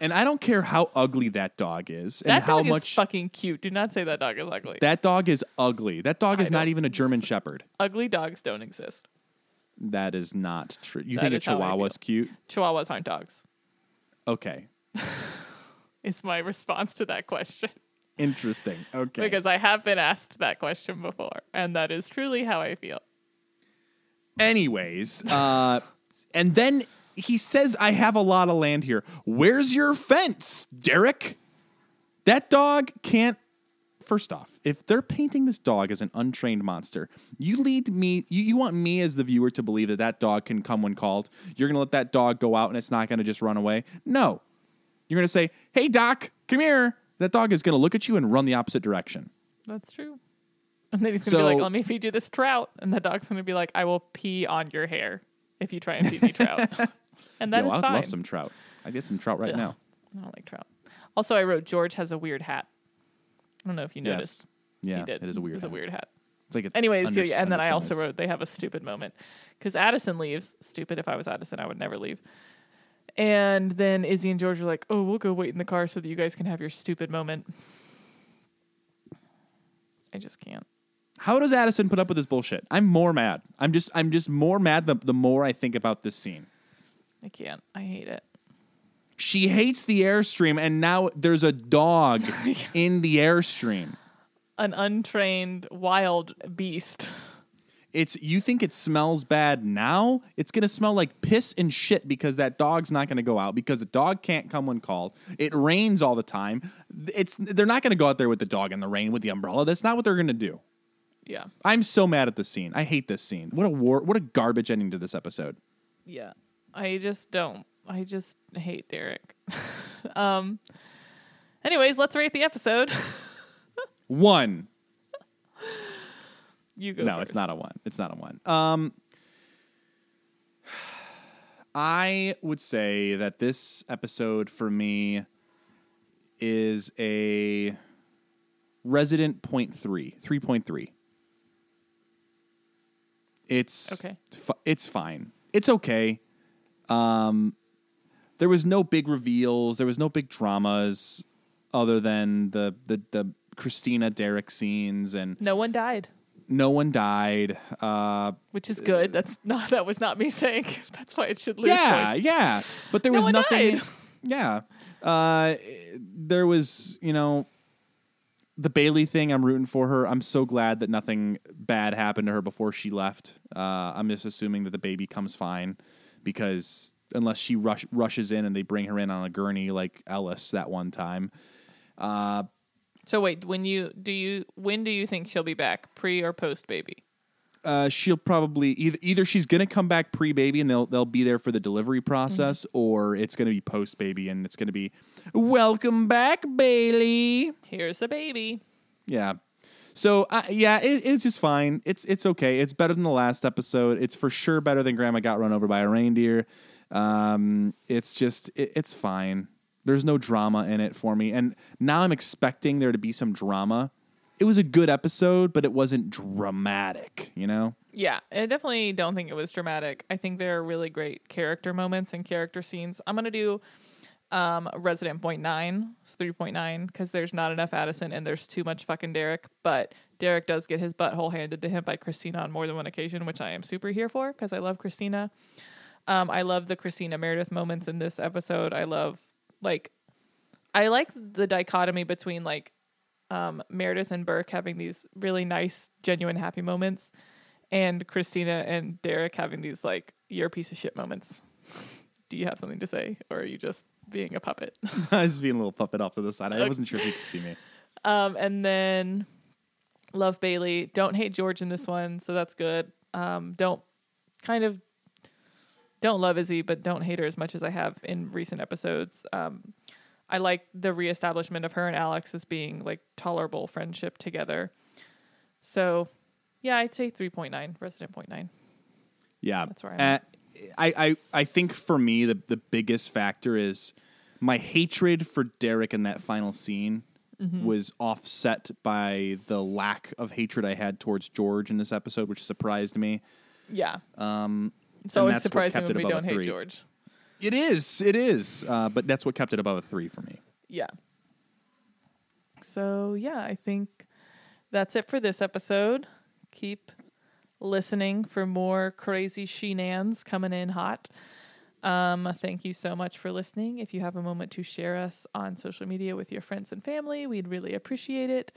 and I don't care how ugly that dog is and That how dog much is fucking cute. Do not say that dog is ugly. that dog is ugly. That dog is don't- even a German Shepherd. ugly dogs don't exist. That is not true. You That think a is how I Chihuahua's cute? Chihuahuas aren't dogs. Okay, Is my response to that question. interesting. Okay, Because I have been asked that question before, and that is truly how I feel. Anyways, uh, and then he says, I have a lot of land here. Where's your fence, Derek? That dog can't. First off, if they're painting this dog as an untrained monster, you lead me, you, you want me as the viewer to believe that that dog can come when called. You're going to let that dog go out and it's not going to just run away. No. You're going to say, hey, Doc, come here. That dog is going to look at you and run the opposite direction. That's true. And then he's gonna be like, "Let me feed you this trout," and the dog's gonna be like, "I will pee on your hair if you try and feed me trout." and that Yo, is I would fine. love some trout. I get some trout right Ugh. now. I don't like trout. Also, I wrote George has a weird hat. I don't know if you noticed. Yes. Yeah, he did. it is a weird It was a weird hat. It's like a Anyways, under- yeah, and then I also wrote they have a stupid moment because Addison leaves. Stupid. If I was Addison, I would never leave. And then Izzie and George are like, "Oh, we'll go wait in the car so that you guys can have your stupid moment." I just can't. How does Addison put up with this bullshit? I'm more mad. I'm just I'm just more mad the, the more I think about this scene. I can't. I hate it. She hates the airstream and now there's a dog in the airstream. An untrained wild beast. It's you think it smells bad now? It's gonna smell like piss and shit because that dog's not gonna go out because the dog can't come when called. It rains all the time. It's they're not gonna go out there with the dog in the rain with the umbrella. That's not what they're gonna do. Yeah. I'm so mad at this scene. I hate this scene. What a war what a garbage ending to this episode. Yeah. I just don't. I just hate Derek. um anyways, let's rate the episode. One. you go no, first. it's not a one. It's not a one. Um, I would say that this episode for me is a resident point three, three point three. It's Okay. It's, fi- it's fine. It's okay. Um, there was no big reveals. There was no big dramas, other than the the the Cristina Derek scenes, and No one died. no one died. Uh, Which is good. That's not that was not me saying. That's why it should lose. yeah, points. yeah. But there No was nothing. died. Yeah. Uh, there was, you know, the Bailey thing. I'm rooting for her. I'm so glad that nothing bad happened to her before she left. Uh, I'm just assuming that the baby comes fine because unless she rush, rushes in and they bring her in on a gurney like Ellis that one time. So wait, when you do you when do you think she'll be back? Pre or post baby? uh, she'll probably either either she's gonna come back pre baby and they'll they'll be there for the delivery process, or it's gonna be post baby and it's gonna be welcome back, Bailey. Here's the baby. Yeah. So uh, yeah, it, it's just fine. It's it's okay. It's better than the last episode. It's for sure better than Grandma got run over by a reindeer. Um, it's just it, it's fine. There's no drama in it for me, and now I'm expecting there to be some drama. It was a good episode, but it wasn't dramatic. You know. Yeah, I definitely don't think it was dramatic. I think there are really great character moments and character scenes. I'm gonna do um Resident Point Nine, it's three point nine, because there's not enough Addison and there's too much fucking Derek. But Derek does get his butthole handed to him by Cristina on more than one occasion, which I am super here for because I love Cristina. Um, I love the Cristina Meredith moments in this episode. I love like I like the dichotomy between like um, Meredith and Burke having these really nice, genuine, happy moments, and Cristina and Derek having these like "you're a piece of shit" moments. Do you have something to say, or are you just being a puppet? I was being a little puppet off to the side. I wasn't sure if you could see me. um, and then love Bailey. Don't hate George in this one, so that's good. Um, don't kind of don't love Izzie, but don't hate her as much as I have in recent episodes. Um, I like the reestablishment of her and Alex as being like tolerable friendship together. So, yeah, I'd say three point nine, resident point nine. Yeah, That's where I'm Uh. I, I I think for me the the biggest factor is my hatred for Derek in that final scene Mm-hmm. was offset by the lack of hatred I had towards George in this episode, which surprised me. Yeah, Um, it's and always surprising kept when we don't hate three. George. It is, it is, uh, but that's what kept it above a three for me. Yeah. So, yeah, I think that's it for this episode. Keep listening for more crazy shenanigans coming in hot. Um, thank you so much for listening. If you have a moment to share us on social media with your friends and family, we'd really appreciate it.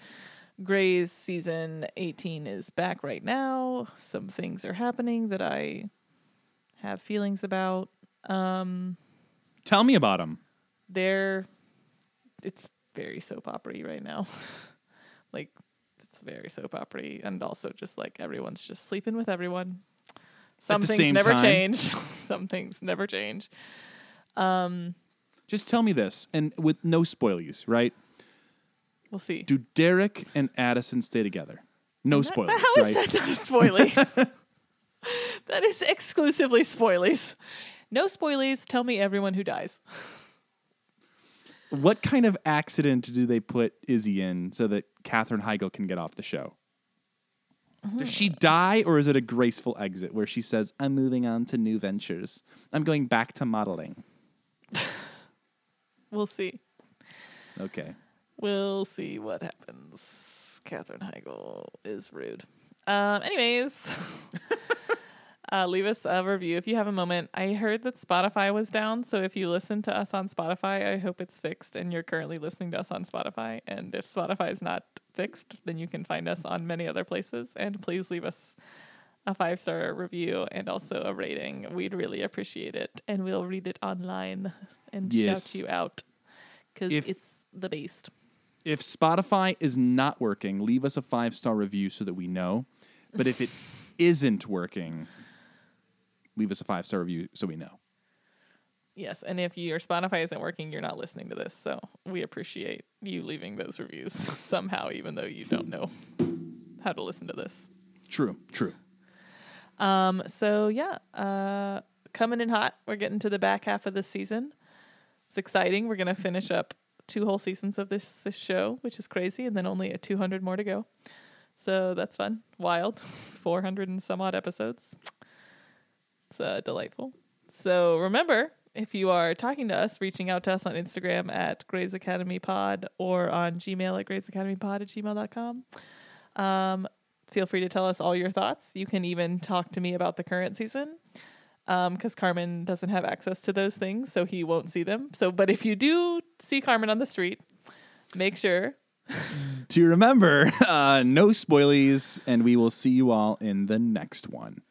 Grey's season 18 is back right now. Some things are happening that I have feelings about. Um, Tell me about them. they're it's very soap opera right now. like it's very soap opera and also just like everyone's just sleeping with everyone. Some things never time. change. Some things never change. Um, Just tell me this, and with no spoilies, right? we'll see. Do Derek and Addison stay together? No That- spoilers, How right? is that not a spoilie? that is exclusively spoilies. No spoilies. Tell me everyone who dies. What kind of accident do they put Izzie in so that Katherine Heigl can get off the show? Does she die, or is it a graceful exit where she says, "I'm moving on to new ventures. I'm going back to modeling." We'll see. Okay. We'll see what happens. Katherine Heigl is rude. Um, anyways, uh, leave us a review if you have a moment. I heard that Spotify was down, so if you listen to us on Spotify, I hope it's fixed and you're currently listening to us on Spotify. And if Spotify is not fixed, then you can find us on many other places. And please leave us a five star review and also a rating. We'd really appreciate it, and we'll read it online and Yes. shout you out because it's the beast. If Spotify is not working, leave us a five star review so that we know. But if it isn't working, leave us a five star review so we know. Yes, and if your Spotify isn't working, you're not listening to this. So we appreciate you leaving those reviews somehow, even though you don't know how to listen to this. True, true. Um, so yeah, uh, coming in hot. We're getting to the back half of this season. It's exciting. We're gonna finish up two whole seasons of this this show, which is crazy, and then only a 200 more to go. So that's fun, wild, 400 and some odd episodes. It's uh, delightful. So remember, if you are talking to us, reaching out to us on Instagram at Grey's Academy Pod or on Gmail at Grey's Academy Pod at gmail.com. Um, feel free to tell us all your thoughts. You can even talk to me about the current season because Carmen doesn't have access to those things, so he won't see them. So, but if you do see Carmen on the street, make sure To remember, uh, no spoilies, and we will see you all in the next one.